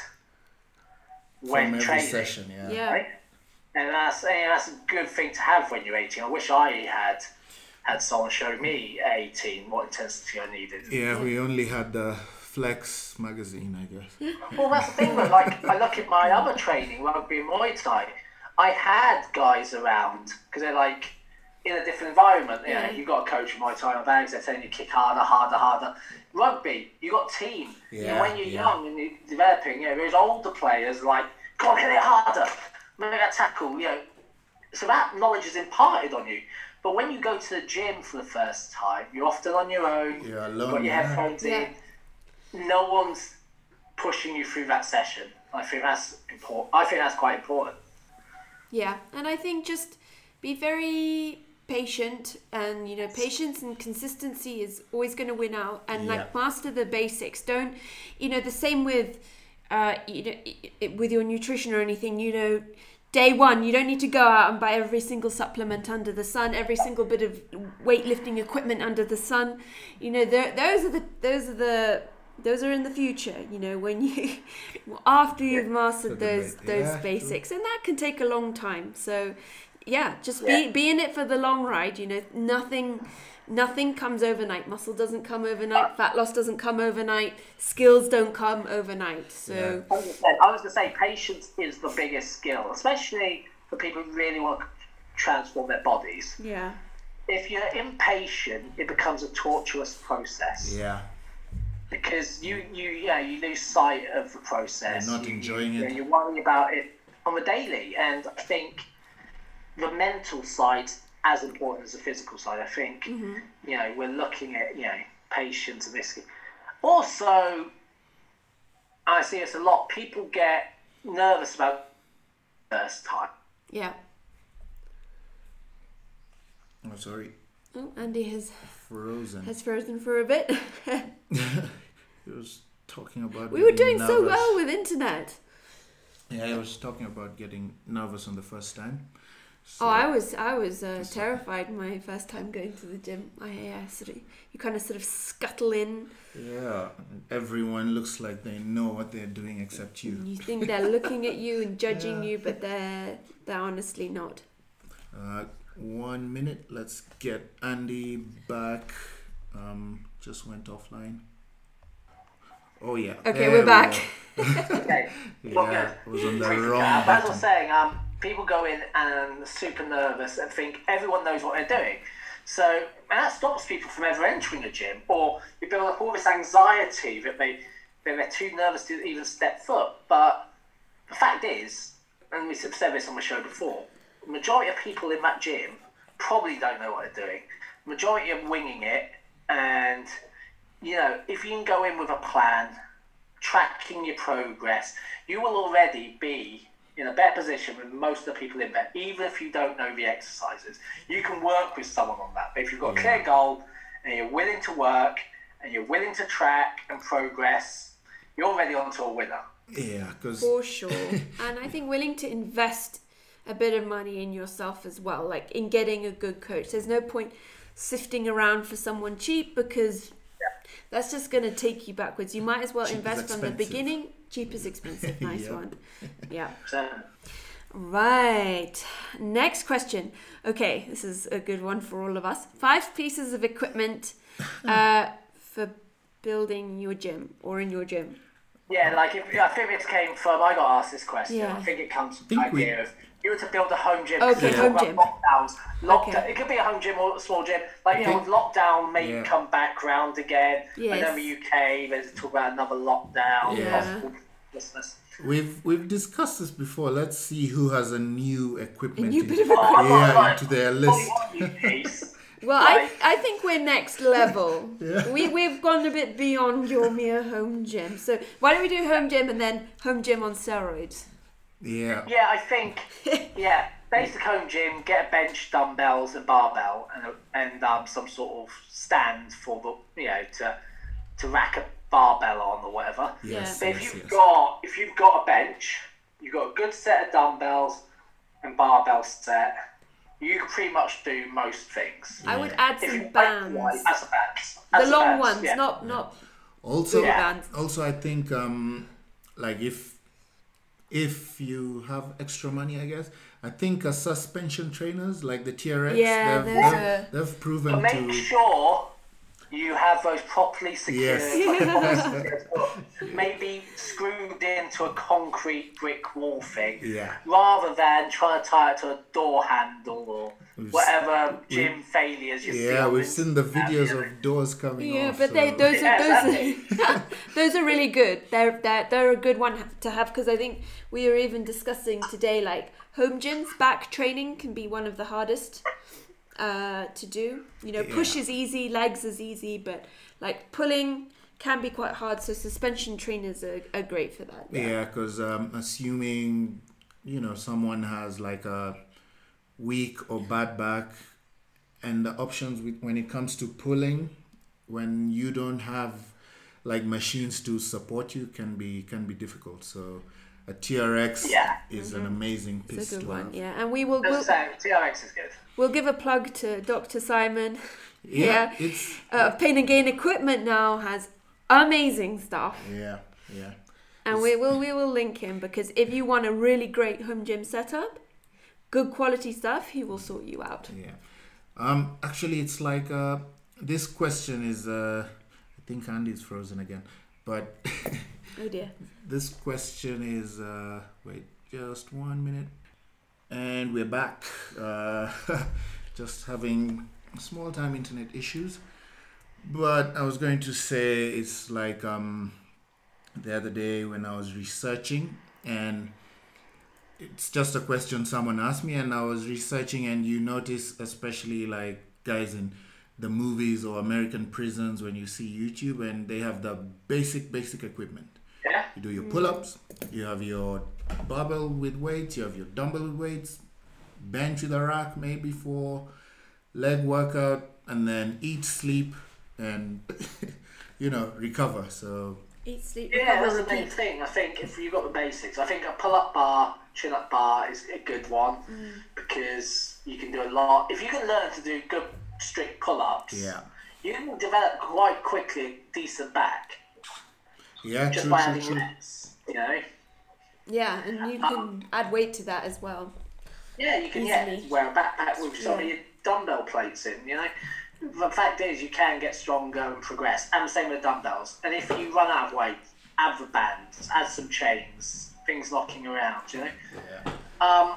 when From every training session, yeah. Yeah. right? And that's and that's a good thing to have when you're 18. I wish I had had someone show me at 18 what intensity I needed. Yeah, we only had the Flex magazine, I guess. [laughs] Well, that's the thing. But like, I look at my other training, rugby and Muay Thai. I had guys around because they're like in a different environment. You know, Yeah. you've got a coach in Muay Thai and bags. They're telling you kick harder, harder, harder. Rugby, you got a team. You know, Yeah, when you're yeah. young and you're developing, you know, there's older players like, go on, hit it harder, make that tackle. You know, so that knowledge is imparted on you. But when you go to the gym for the first time, you're often on your own. You're You've alone, got your headphones Yeah. in. No one's pushing you through that session. I think that's important. I think that's quite important. Yeah, and I think just be very patient, and you know, patience and consistency is always going to win out. And like master the basics. Don't, you know, the same with, uh, you know, i- i- with your nutrition or anything. You know, day one, you don't need to go out and buy every single supplement under the sun, every single bit of weightlifting equipment under the sun. You know, those are the those are the those are in the future. You know, when you [laughs] after you've mastered those those yeah, basics, and that can take a long time. So, yeah, just be be in it for the long ride. You know, nothing. Nothing comes overnight. Muscle doesn't come overnight. Fat loss doesn't come overnight. Skills don't come overnight. So, 100%. I was going to say, patience is the biggest skill, especially for people who really want to transform their bodies. yeah. If you're impatient, it becomes a torturous process Yeah, because you you yeah you lose sight of the process. You're not You- enjoying you, it. You worry about it on the daily, and I think the mental side's as important as the physical side. I think Mm-hmm. you know we're looking at you know patience and this. Also, I see this a lot. People get nervous about first time. Yeah. oh, sorry, Oh, Andy has frozen. has frozen for a bit. [laughs] [laughs] He was talking about. we were getting doing so well with internet. Yeah, he was talking about getting nervous on the first time. Oh, I was I was uh, terrified my first time going to the gym. I uh, sort of you kind of sort of scuttle in. Yeah, everyone looks like they know what they're doing except you. You think they're looking at you and judging you, but they're they're honestly not. Uh, one minute. Let's get Andy back. Um, just went offline. Oh yeah. Okay, there we're back. go. [laughs] Okay. [laughs] Yeah, good. was on the wrong uh, As I was saying, um, people go in and super nervous and think everyone knows what they're doing. So, and that stops people from ever entering a gym, or you build up all this anxiety that they they're too nervous to even step foot. But the fact is, and we've said this on the show before, the majority of people in that gym probably don't know what they're doing. The majority are winging it, and you know, if you can go in with a plan, tracking your progress, you will already be in a better position than most of the people in there, even if you don't know the exercises. You can work with someone on that. But if you've got a clear goal and you're willing to work and you're willing to track and progress, you're already onto a winner. Yeah, because For sure. [laughs] and I think willing to invest a bit of money in yourself as well, like in getting a good coach. There's no point sifting around for someone cheap because that's just going to take you backwards. You might as well Cheap invest from the beginning. Cheap is expensive. [laughs] Nice Yeah. one. Yeah. [laughs] Right. Next question. Okay, this is a good one for all of us. Five pieces of equipment [laughs] uh, for building your gym or in your gym. yeah, like if, I think this came from, I got asked this question. Yeah. I think it comes from the Think we- of you were to build a home gym. Okay, because home gym. Lockdowns. Lockdown. Okay. It could be a home gym or a small gym. Like, you know, with lockdown, may Yeah. come back round again. I know Yes. in the UK, there's talk about another lockdown, Yeah. Christmas. we've we've discussed this before. Let's see who has a new equipment. new in- bit of equipment. Yeah, into their list. one new piece. [laughs] Well, I, I think we're next level. [laughs] Yeah. We, we've gone a bit beyond your mere home gym. So why don't we do home gym and then home gym on steroids? Yeah, Yeah, I think. [laughs] Yeah, basic home gym. Get a bench, dumbbells, and barbell, and and um, some sort of stand for the you know to to rack a barbell on or whatever. yes, But if you've yes. got if you've got a bench, you've got a good set of dumbbells and barbell set. You can pretty much do most things. I would add If some you bands. As a bands. The As a long bands, ones, yeah. not not Also, Yeah. also I think um, like if if you have extra money, I guess I think uh, suspension trainers like the TRX, Yeah, they've, those they've, they've proven But make to. sure you have those properly secured. [laughs] Yes. maybe screwed into a concrete brick wall thing. Yeah. Rather than trying to tie it to a door handle or whatever gym failures you see. Yeah, we've seen the videos of doors coming Yeah, off. but they so- those are those are, [laughs] those are really good. They're they're they're a good one to have because I think we were even discussing today like home gyms back training can be one of the hardest uh, to do. You know, push Yeah. is easy, legs is easy, but like pulling can be quite hard. So suspension trainers are, are great for that. Yeah, because um, assuming you know someone has like a weak or bad back, and the options with, when it comes to pulling, when you don't have like machines to support you, can be can be difficult. So a TRX Yeah. is an amazing piece It's a good to one, have. yeah. And we will we'll, say, TRX is good. we'll give a plug to Dr. Simon. Yeah, Yeah. it's Uh, Pain and Gain Equipment now has amazing stuff. yeah, yeah. And we will we will link him because if you want a really great home gym setup, good quality stuff, he will sort you out. Yeah. Um. Actually, it's like uh, this question is. Uh, I think Andy's frozen again, but [laughs] Oh dear. this question is. Uh, wait, just one minute, and we're back. Uh, [laughs] just having small time internet issues, but I was going to say it's like um, the other day when I was researching and it's just a question someone asked me and i was researching and you notice especially like guys in the movies or american prisons when you see youtube and they have the basic basic equipment Yeah. you do your pull-ups you have your barbell with weights you have your dumbbell with weights bench with a rack maybe for leg workout and then eat sleep and [laughs] you know recover so Eat, sleep, Yeah, recover, that's the main thing. I think if you've got the basics, I think a pull-up bar, chin-up bar is a good one mm. because you can do a lot. If you can learn to do good strict pull-ups, yeah you can develop quite quickly a decent back yeah just true by true adding true reps. You know. Yeah, and you can add weight to that as well. Yeah, you can yeah, Easily. wear a backpack with some of your dumbbell plates in, you know. The fact is, you can get stronger and progress, and the same with the dumbbells. And if you run out of weight, add the bands, add some chains, things knocking around, you know. yeah Um,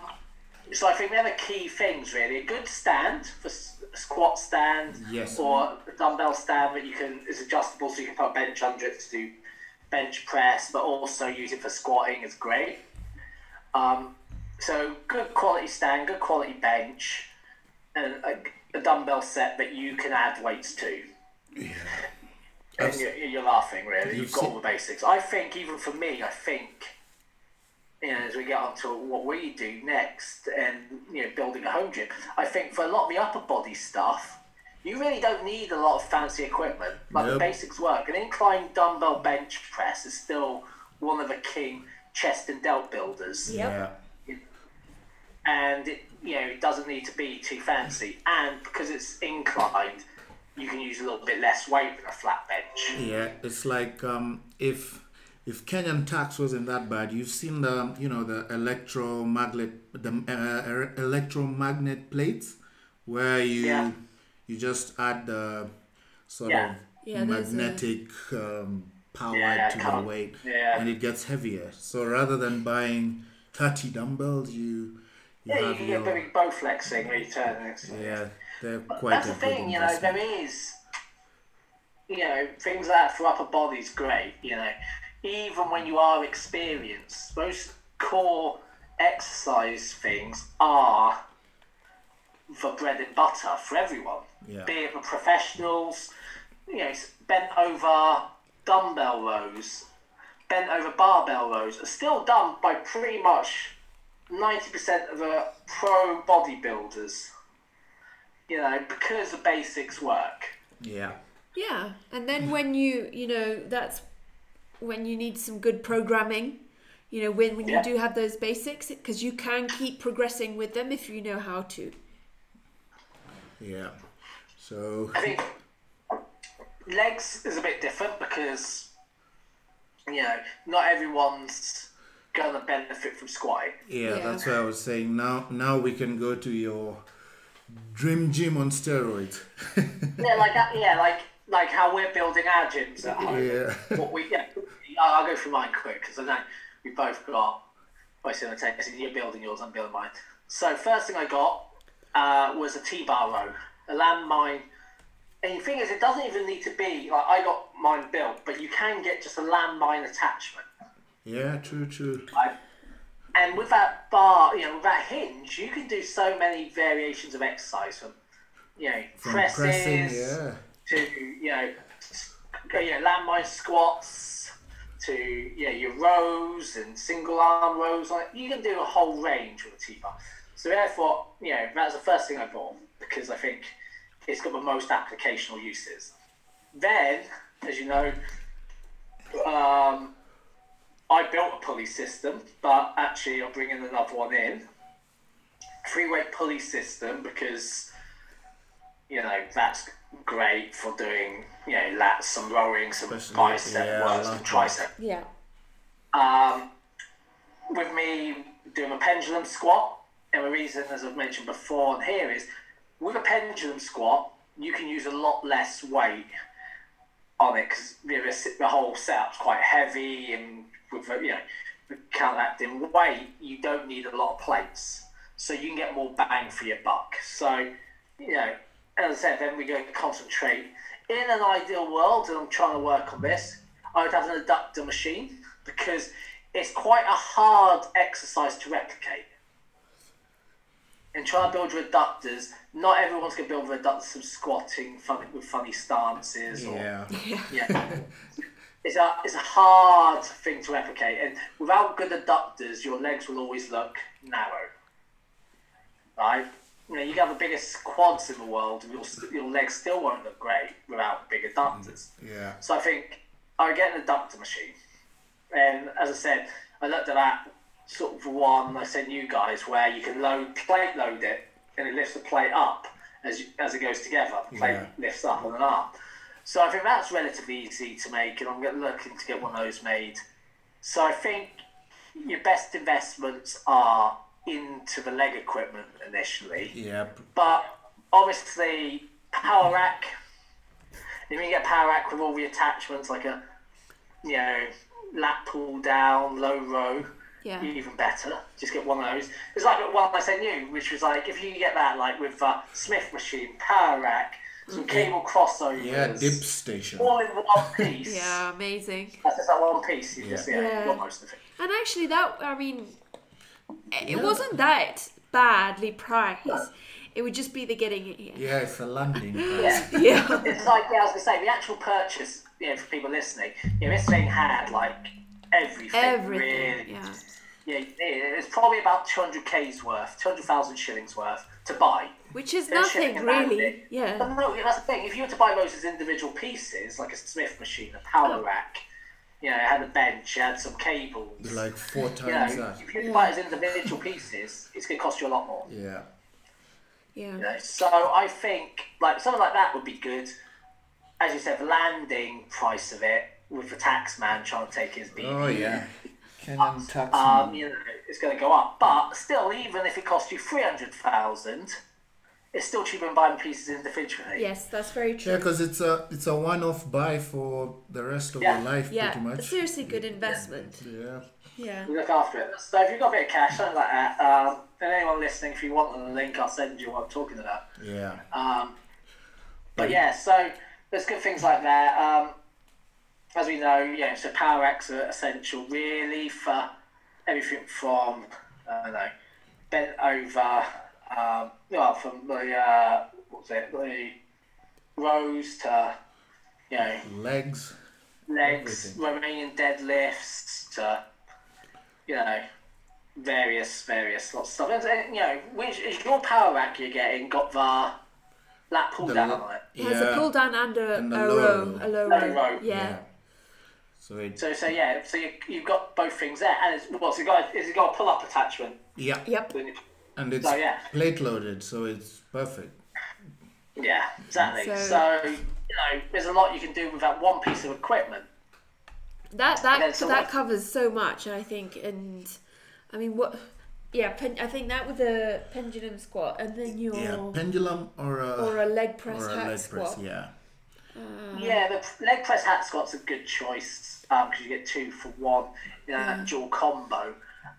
so I think they're the key things, really. A good stand for s- a squat stand, Yes. or a dumbbell stand that you can is adjustable, so you can put a bench under it to do bench press, but also use it for squatting is great. Um, so good quality stand, good quality bench, and a, a dumbbell set that you can add weights to. And you're, you're laughing, really. You've got all the basics. I think, even for me, I think you know, as we get on to what we do next and, you know, building a home gym, I think for a lot of the upper body stuff, you really don't need a lot of fancy equipment. Like the basics work. An incline dumbbell bench press is still one of the king chest and delt builders Yep. Yeah. and it, you know it doesn't need to be too fancy. And because it's inclined, you can use a little bit less weight than a flat bench. Yeah, it's like um, if if Kenyan tax wasn't that bad, you've seen the you know the electromagnet the uh, electromagnet plates where you Yeah. You just add the sort Yeah. of Yeah, there's a- magnetic um, power Yeah, to the weight, yeah. and it gets heavier. So rather than buying thirty dumbbells, you you Yeah, you have can your get very bow flexing where you turn it. yeah, they're quite That's a the thing, you know, there is, you know, things like that for upper bodies great, you know. Even when you are experienced, most core exercise things are the bread and butter for everyone. Yeah. Be it the professionals, you know, bent over dumbbell rows, bent over barbell rows are still done by pretty much 90% of the pro bodybuilders you know, because the basics work. Yeah. Yeah, and then when you you know that's when you need some good programming. You know when when you Yeah. do have those basics because you can keep progressing with them if you know how to. Yeah. So I think legs is a bit different because, you know, not everyone's going to benefit from squatting. Yeah, Yeah. that's what I was saying. Now, now we can go to your dream gym on steroids. [laughs] yeah, like that, yeah, like like how we're building our gyms at home. Yeah. What we, yeah, I'll I'll go through mine quick because I know we both got. Obviously, I'm taking you're building yours, I'm building mine. So first thing I got uh, was a T-bar row, a landmine. And the thing is, it doesn't even need to be like I got mine built, but you can get just a landmine attachment. yeah, true, true. Right? And with that bar, you know, with that hinge, you can do so many variations of exercise from, you know, From presses pressing, yeah. to you know, you know, landmine squats to you know, your rows and single arm rows. Like you can do a whole range with a T-bar. So therefore, you know, that's the first thing I bought because I think it's got the most applicational uses. Then, as you know, um, I built a pulley system, but actually I'm bringing another one in. Free weight pulley system because you know that's great for doing you know lats, some rowing, some Especially, bicep yeah, work, some like tricep. Yeah. Um, with me doing a pendulum squat, and the reason, as I've mentioned before, and here is with a pendulum squat, you can use a lot less weight on it because you know, the, whole setup's quite heavy, and with you know counteracting weight, you don't need a lot of plates, so you can get more bang for your buck. So, you know, as I said, then we go concentrate. In an ideal world, and I'm trying to work on this, I would have an adductor machine because it's quite a hard exercise to replicate. And try to build your adductors. Not everyone's going to build their adductors from squatting funny, with funny stances or Yeah. [laughs] yeah. it's a it's a hard thing to replicate, and without good adductors, your legs will always look narrow. Right? You know, you can have the biggest quads in the world, and your your legs still won't look great without big mm, adductors. Yeah. So I think I would get an adductor machine, and as I said, I looked at that sort of one I sent you guys where you can load plate load it, and it lifts the plate up as you, as it goes together. The plate Yeah. lifts up and then up. So I think that's relatively easy to make, and I'm looking to get one of those made. So I think your best investments are into the leg equipment initially. Yeah. But obviously, power rack. If you get power rack with all the attachments, like a you know lat pull down, low row, Yeah. even better. Just get one of those. It's like the one I sent you, which was like if you get that, like with uh, Smith machine, power rack, some cable crossovers, Yeah, dip station. all in one [laughs] piece. Yeah, amazing. That's just that one piece. You just Yeah. yeah, Yeah. got most of it. And actually, that I mean, it wasn't that badly priced. It would just be the getting it here. Yeah, it's a landing [laughs] pad. Yeah. Yeah. it's like yeah, I was gonna say the actual purchase. You know, for people listening, you know, this thing had like everything. Everything. Really. Yeah. Yeah, it's probably about 200k's worth, 200,000 shillings worth to buy. Which is They're nothing really. it. But Yeah. no, that's the thing. If you were to buy those as individual pieces, like a Smith machine, a power Oh. rack, you know, it had a bench, it had some cables. They're like four you know, times that. if you were to buy it as individual pieces, it's going to cost you a lot more. Yeah. You Yeah. know, so I think like something like that would be good. As you said, the landing price of it with the tax man trying to take his BB. Oh yeah. Kenyan tax. Um, you know, it's going to go up. But still, even if it costs you three hundred thousand, it's still cheaper than buying pieces individually. Yes, that's very true. yeah, true. because it's a it's a one-off buy for the rest of Yeah. your life, Yeah, pretty much. seriously good investment. Yeah. Yeah. You look after it. So if you've got a bit of cash, something like that, um, and anyone listening, if you want the link, I'll send you what I'm talking about. Yeah. Um, but yeah, so there's good things like that. Um, as we know, yeah, so power racks are essential really for everything from I don't know, bent over, um, well, from the uh, what's it, the rows to you know Legs. legs, Everything. Romanian deadlifts to you know various various lots of stuff. And, and, you know, which is your power rack you're getting got the lat pull The down la- on it. It has a pull down and a, And a, a row. row. A low Low row. row. Yeah. So it. So so yeah, so you you've got both things there, and it's well, so you got it's got a pull up attachment. Yeah. Yep. And it's So, yeah. plate loaded, so it's perfect. Yeah, exactly. So- So, you know, there's a lot you can do with that one piece of equipment. That that so that what- covers so much, I think, and I mean, what? Yeah, pen, I think that with a pendulum squat, and then your Yeah. Pendulum or a or a leg press or a hack leg squat. press. Yeah. Mm. Yeah, the leg press hack squat's a good choice because um, you get two for one, you know, that mm. dual combo.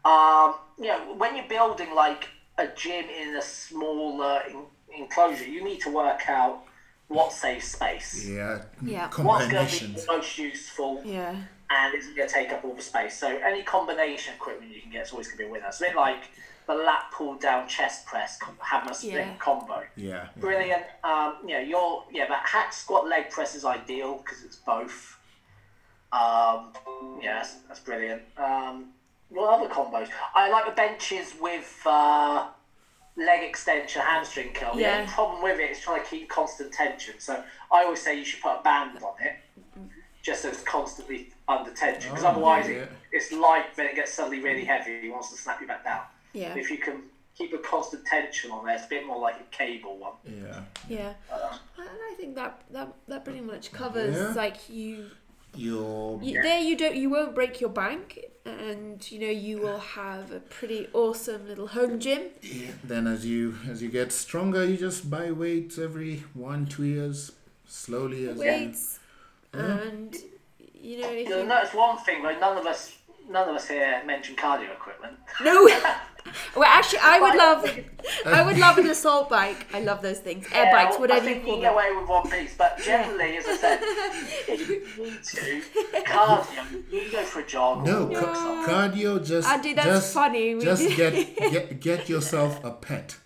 Um, you know, when you're building like a gym in a smaller in- enclosure, you need to work out what saves space. Yeah. Yeah. What's going to be the most useful Yeah, and isn't going to take up all the space. So any combination equipment you can get is always going to be a winner. It's a bit like the lat pull down chest press com- hammer split Yeah. combo. Yeah. Brilliant. Um, you know, your yeah, that hack squat leg press is ideal because it's both. Um, yeah, that's, that's brilliant. Um, what other combos? I like the benches with uh, leg extension, hamstring curl. The Yeah. only problem with it is trying to keep constant tension. So I always say you should put a band on it, just so it's constantly under tension. Because Oh, otherwise, yeah. it, it's light, then it gets suddenly really heavy. He wants to snap you back down. Yeah, If you can keep a constant tension on there, it's a bit more like a cable one. Yeah. yeah. Uh-huh. And I think that that that pretty much covers Yeah. like you, Your you there you don't you won't break your bank, and you know you will have a pretty awesome little home gym. yeah. Then as you as you get stronger, you just buy weights every one two years, slowly as you. weights, and you know if You'll you, notice one thing, like none of us, none of us here mentioned cardio equipment. no. [laughs] well, actually, I would love, I would love an assault bike. I love those things, air Yeah, bikes, whatever I you think call you can get them. away with one piece, but generally, as I said, [laughs] if you need to cardio, you go for a jog. No, or ca- No. cardio just Andy, that's just, funny. We just did- get, [laughs] get get yourself a pet,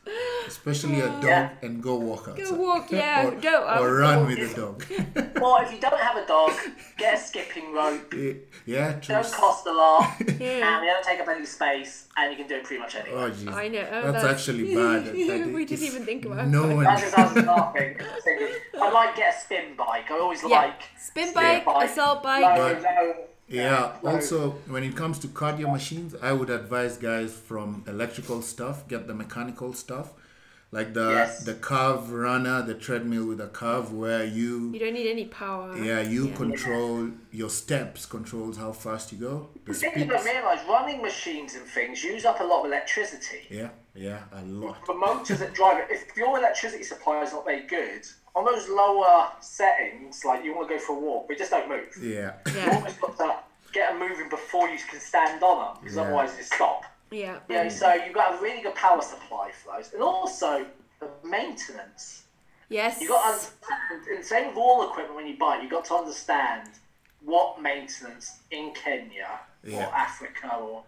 especially a dog, Yeah. and go walk outside. walk, [laughs] yeah, or, don't, um, or run or with if- the dog. [laughs] Or if you don't have a dog, get a skipping rope. [laughs] yeah, true. Don't cost a lot, and Yeah. they don't take up any space, and you can do it pretty much anywhere. Oh, jeez. I know. Oh, That's, actually bad. That- that we didn't even think about No it. one. That's just us laughing. I like get a spin bike. I always Yeah, like spin bike, bike. assault bike. low, low. Yeah. low. Also, when it comes to cardio machines, I would advise guys from electrical stuff get the mechanical stuff, like the Yes. the curve runner, the treadmill with a curve, where you You don't need any power. yeah you control your steps, controls how fast you go, the The thing you don't realise, running machines and things use up a lot of electricity. Yeah, yeah, a lot. The motors that drive it, if your electricity supply is not very good, on those lower settings, like you want to go for a walk, but just don't move. Yeah. You almost got to get them moving before you can stand on them, because Yeah. otherwise they stop. Yeah. You know, so you've got a really good power supply for those, and also the maintenance. Yes. You've got to understand, and same with all equipment when you buy it, you've got to understand what maintenance in Kenya Yeah. or Africa or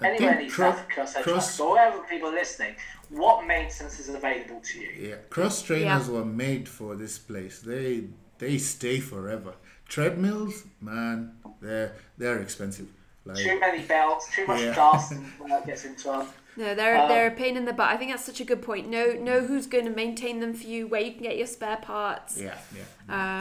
I anywhere in East cro- Africa, so cross- so wherever people are listening, what maintenance is available to you? Yeah, cross trainers were made for this place. They they stay forever. Treadmills, man, they're they're expensive. Like, Too many belts, too much Yeah. dust, [laughs] and when that gets into them. No, they're Um, they're a pain in the butt. I think that's such a good point. Know know who's going to maintain them for you, where you can get your spare parts. yeah, yeah.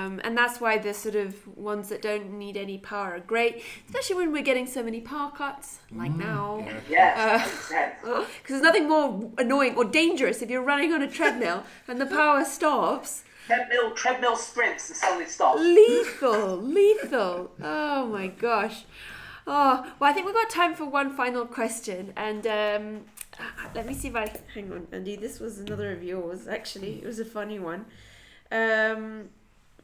Um, and that's why the sort of ones that don't need any power are great, especially when we're getting so many power cuts like now. yeah. Yes, Uh, 100%. Because [laughs] there's nothing more annoying or dangerous if you're running on a treadmill and the power stops. treadmill, treadmill sprints and suddenly stops. Lethal, lethal. Oh my gosh. Oh, well, I think we've got time for one final question. And um, let me see if I. Hang on, Andy. This was another of yours, actually. It was a funny one. Um,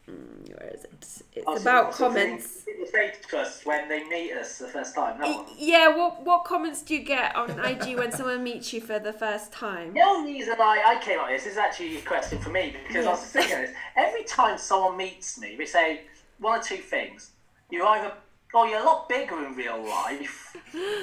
where is it? It's Oh, about so comments. People say to us when they meet us the first time. Yeah, what what comments do you get on IG when someone meets you for the first time? The only reason I, I came up with this This is actually a question for me because I was thinking this. Every time someone meets me, we say one or two things. You're either, oh, you're a lot bigger in real life,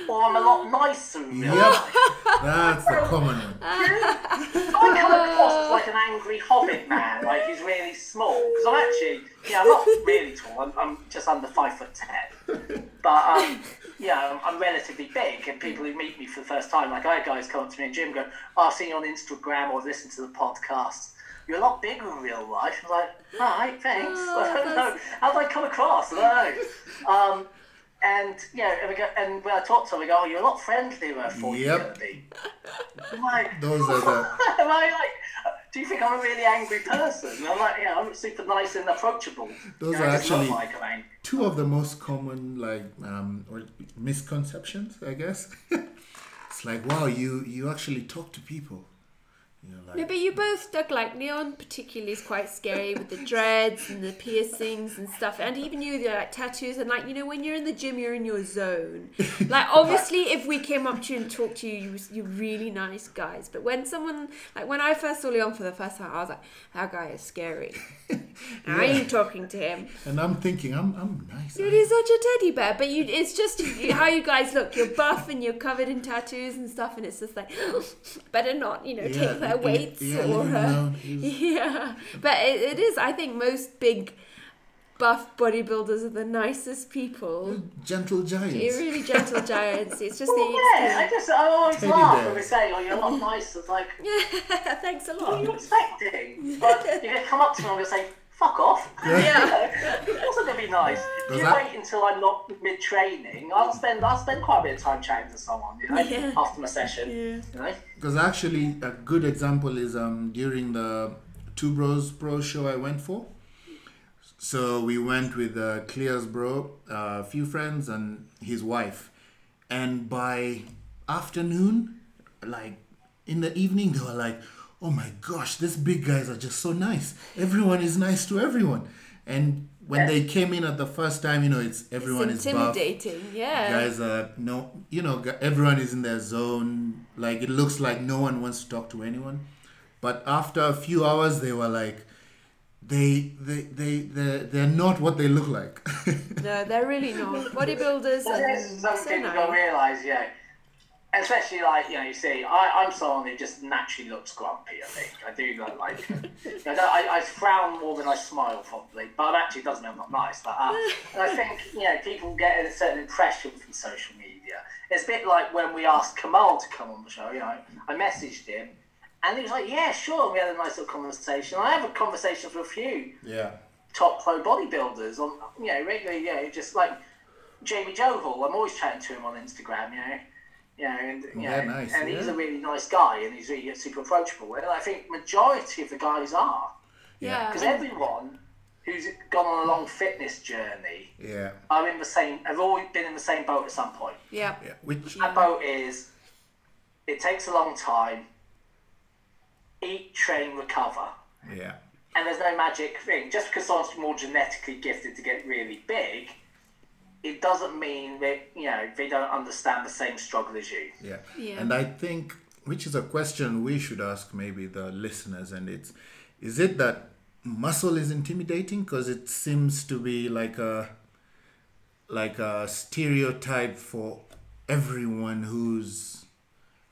or I'm a lot nicer in real Yep. life. That's the common one. [laughs] I come across as like an angry hobbit man, like he's really small. Because I'm actually, yeah, I'm not really tall. I'm, I'm just under five foot ten. But um, yeah, I'm, I'm relatively big, and people who meet me for the first time, like I had guys come up to me in gym, go, "Oh, I've seen you on Instagram or listened to the podcast. You're a lot bigger in real life." I'm like, "All right, thanks." I don't know. How did I come across? I don't know. Um, and yeah, and, we go, and when I talk to them, we go, "Oh, you're a lot friendlier than I thought you were Yep. going to be." I'm like, Those are the Am I like? Do you think I'm a really angry person? And I'm like, yeah, I'm super nice and approachable. Those You know, are I actually- like I'm angry. two of the most common like um or misconceptions, I guess. [laughs] it's like, wow, you you actually talk to people. You know, like Yeah, but you both look like Leon, particularly, is quite scary with the dreads and the piercings and stuff, and even you, with your like tattoos and like you know when you're in the gym, you're in your zone. [laughs] Like obviously, if we came up to you and talked to you, you you're really nice guys. But when someone like when I first saw Leon for the first time, I was like, that guy is scary. And I ain't talking to him. and I'm thinking, I'm I'm nice. Dude, he's such a teddy bear. But you, it's just how you guys look. You're buff and you're covered in tattoos and stuff, and it's just like [gasps] better not, you know, Yeah, take their y- y- weights yeah, or. leave Uh, yeah, but it, it is. I think most big, buff bodybuilders are the nicest people. Gentle giants. You're really gentle giants. It's just [laughs] Well, the yeah, I just I always Teddy laugh when we say, "Oh, you're a lot [laughs] nicer." It's like, yeah. [laughs] Thanks a lot. what are you expecting? But you're gonna come up to me and I'm gonna say, "Fuck off." [laughs] Yeah. It's also gonna be nice. If you that- wait until I'm not mid training, I'll spend I'll spend quite a bit of time chatting to someone, you know, Yeah. after my session. Yeah. You know? Because actually, a good example is um during the Two Bros Pro show I went for. So we went with uh, Clear's bro, uh, a few friends, and his wife. And by afternoon, like in the evening, they were like, "Oh my gosh, these big guys are just so nice. Everyone is nice to everyone." And when they came in at the first time, you know, it's everyone it's is buff intimidating. Yeah. guys are no you know everyone is in their zone like it looks like no one wants to talk to anyone but after a few hours they were like they they they they're, they're not what they look like [laughs] No, they're really not. [laughs] Bodybuilders But are there's some people don't realise, yeah. Especially like you know, you see, I, I'm someone who just naturally looks grumpy. I think I do look like. you know, I, I frown more than I smile, probably, but it actually doesn't mean I'm not nice. But uh, [laughs] and I think you know, people get a certain impression from social media. It's a bit like when we asked Kamal to come on the show. You know, I messaged him, and he was like, "Yeah, sure." And we had a nice little conversation. I have a conversation with a few yeah top pro bodybuilders on you know regularly you know just like Jamie Johal I'm always chatting to him on Instagram you know you know and you Yeah, know nice, and he's a really nice guy and he's really super approachable. And I think majority of the guys are. Yeah. because everyone who's gone on a long fitness journey yeah. are in the same have always been in the same boat at some point. Yeah. yeah which that boat is it takes a long time eat train recover. Yeah. And there's no magic thing. Just because someone's more genetically gifted to get really big, it doesn't mean that you know they don't understand the same struggle as you. yeah Yeah. and i think which is a question we should ask maybe the listeners and it's is it that muscle is intimidating because it seems to be like a like a stereotype for everyone who's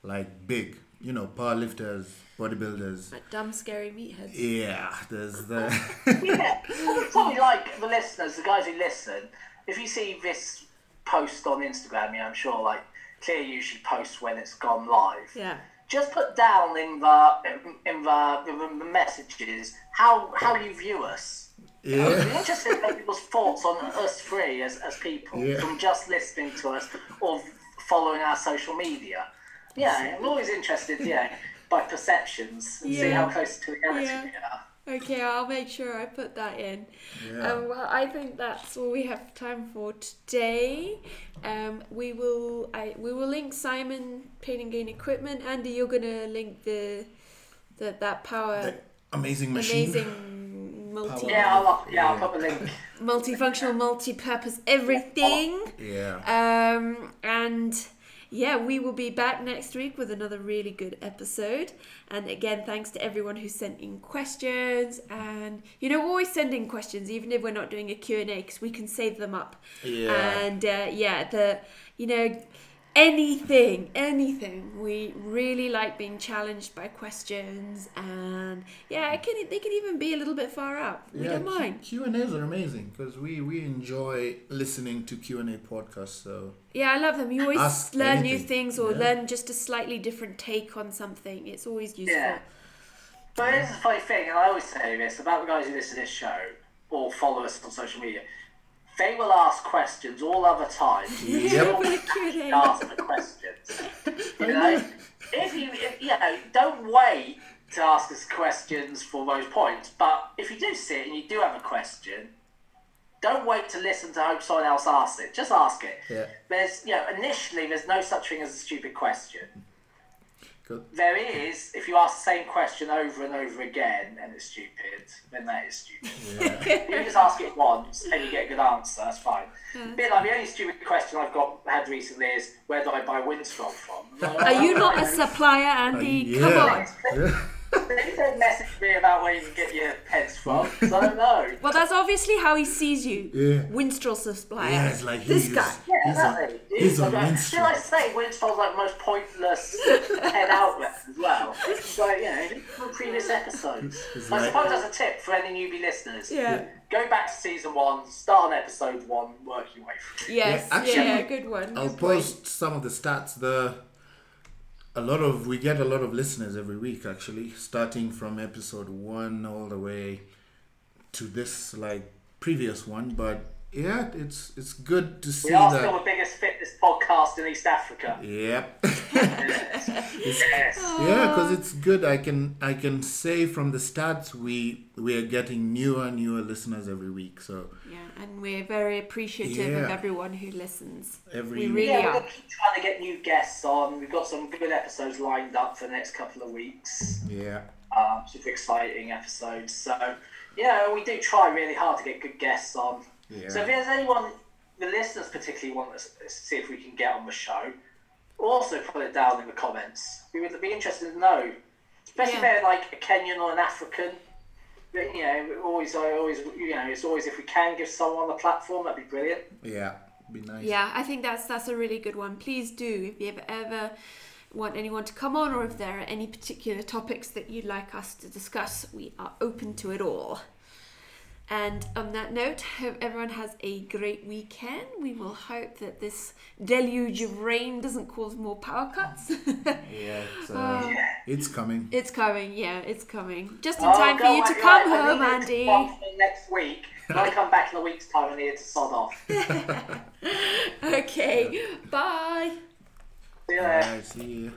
like big you know powerlifters bodybuilders Like dumb, scary meatheads. yeah there's the [laughs] Yeah, probably like the listeners, the guys who listen. If you see this post on Instagram, you know, I'm sure like Clear usually posts when it's gone live. Yeah. Just put down in the in the, in the messages how how you view us. Yeah. I'm interested in people's thoughts on us three as, as people Yeah. from just listening to us or following our social media. Yeah, I'm always interested, yeah, by perceptions and see how close to reality Yeah. we are. Okay, I'll make sure I put that in. Yeah. Um, well, I think that's all we have time for today. Um, we will I we will link Simon Pain and Gain equipment. Andy, you're gonna link the the that power The amazing machine. amazing multi Power. Yeah, I'll, yeah, I'll put the link. multifunctional, multi-purpose everything. Yeah. Um, and yeah, we will be back next week with another really good episode. And again, thanks to everyone who sent in questions. And you know, always send in questions, even if we're not doing a Q and A, because we can save them up. Yeah. And uh, yeah, the you know anything anything we really like being challenged by questions and yeah it can they can even be a little bit far out we don't mind Q and A's are amazing because we we enjoy listening to Q and A podcasts. So Yeah, I love them. You always Ask learn new things or yeah. learn just a slightly different take on something. It's always useful. Yeah. But here's the funny thing, and I always say this about the guys who listen to this show or follow us on social media. They will ask questions all other times. [laughs] Yep. With a ask the questions. You know, if you, if, you know, don't wait to ask us questions for those points. But if you do sit and you do have a question, don't wait to listen to hope someone else asks it. Just ask it. Yeah. There's, you know, initially there's no such thing as a stupid question. Good. There is, if you ask the same question over and over again and it's stupid, then that is stupid. Yeah. [laughs] you just ask it once and you get a good answer, that's fine. Hmm. bit like the only stupid question I've got had recently is where do I buy Winstrol from? Are you not a supplier, Andy? Uh, Come on. yeah. They don't message me about where you can get your pens from, so I don't know. [laughs] Well, that's obviously how he sees you. Yeah. Winstrol supplier. Yeah, it's like this he's, guy. Yeah, he's on, exactly. he's on Like, Winstrol. I say Winstrol's like the most pointless head outlet as well? So, like, you know, from previous episodes. It's I suppose as a tip for any newbie listeners, Yeah. go back to season one, start on episode one, work your way through. Yes. Yeah, actually, yeah, good one. I'll good point. post some of the stats. The a lot of we get a lot of listeners every week actually, starting from episode one all the way to this like previous one. But yeah, it's it's good to see that. We are still the biggest fitness podcast in East Africa. Yep. [laughs] Yes. Yeah, because it's good. I can I can say from the stats we we are getting newer and newer listeners every week. So Yeah, and we're very appreciative of everyone who listens. Every- we really Yeah, we're are. going to keep trying to get new guests on. We've got some good episodes lined up for the next couple of weeks. yeah, um, super exciting episodes. So, you know, we do try really hard to get good guests on. Yeah. So, if there's anyone the listeners particularly want us to see if we can get on the show, also put it down in the comments. We would be interested to know, especially if they're like a Kenyan or an African. But, You know, always, I always, you know, it's always if we can give someone the platform, that'd be brilliant. yeah, be nice. Yeah, I think that's that's a really good one. Please do if you ever ever want anyone to come on or if there are any particular topics that you'd like us to discuss, we are open to it all. And on that note, hope everyone has a great weekend. We will hope that this deluge of rain doesn't cause more power cuts. [laughs] Yeah, it's, uh, it's coming. it's coming, yeah, it's coming. Just in Oh, time for you to come I- I home, need it Andy. Next week. I come back in a week's time, I need to sod off. [laughs] See Okay, bye. you later. Bye. See you.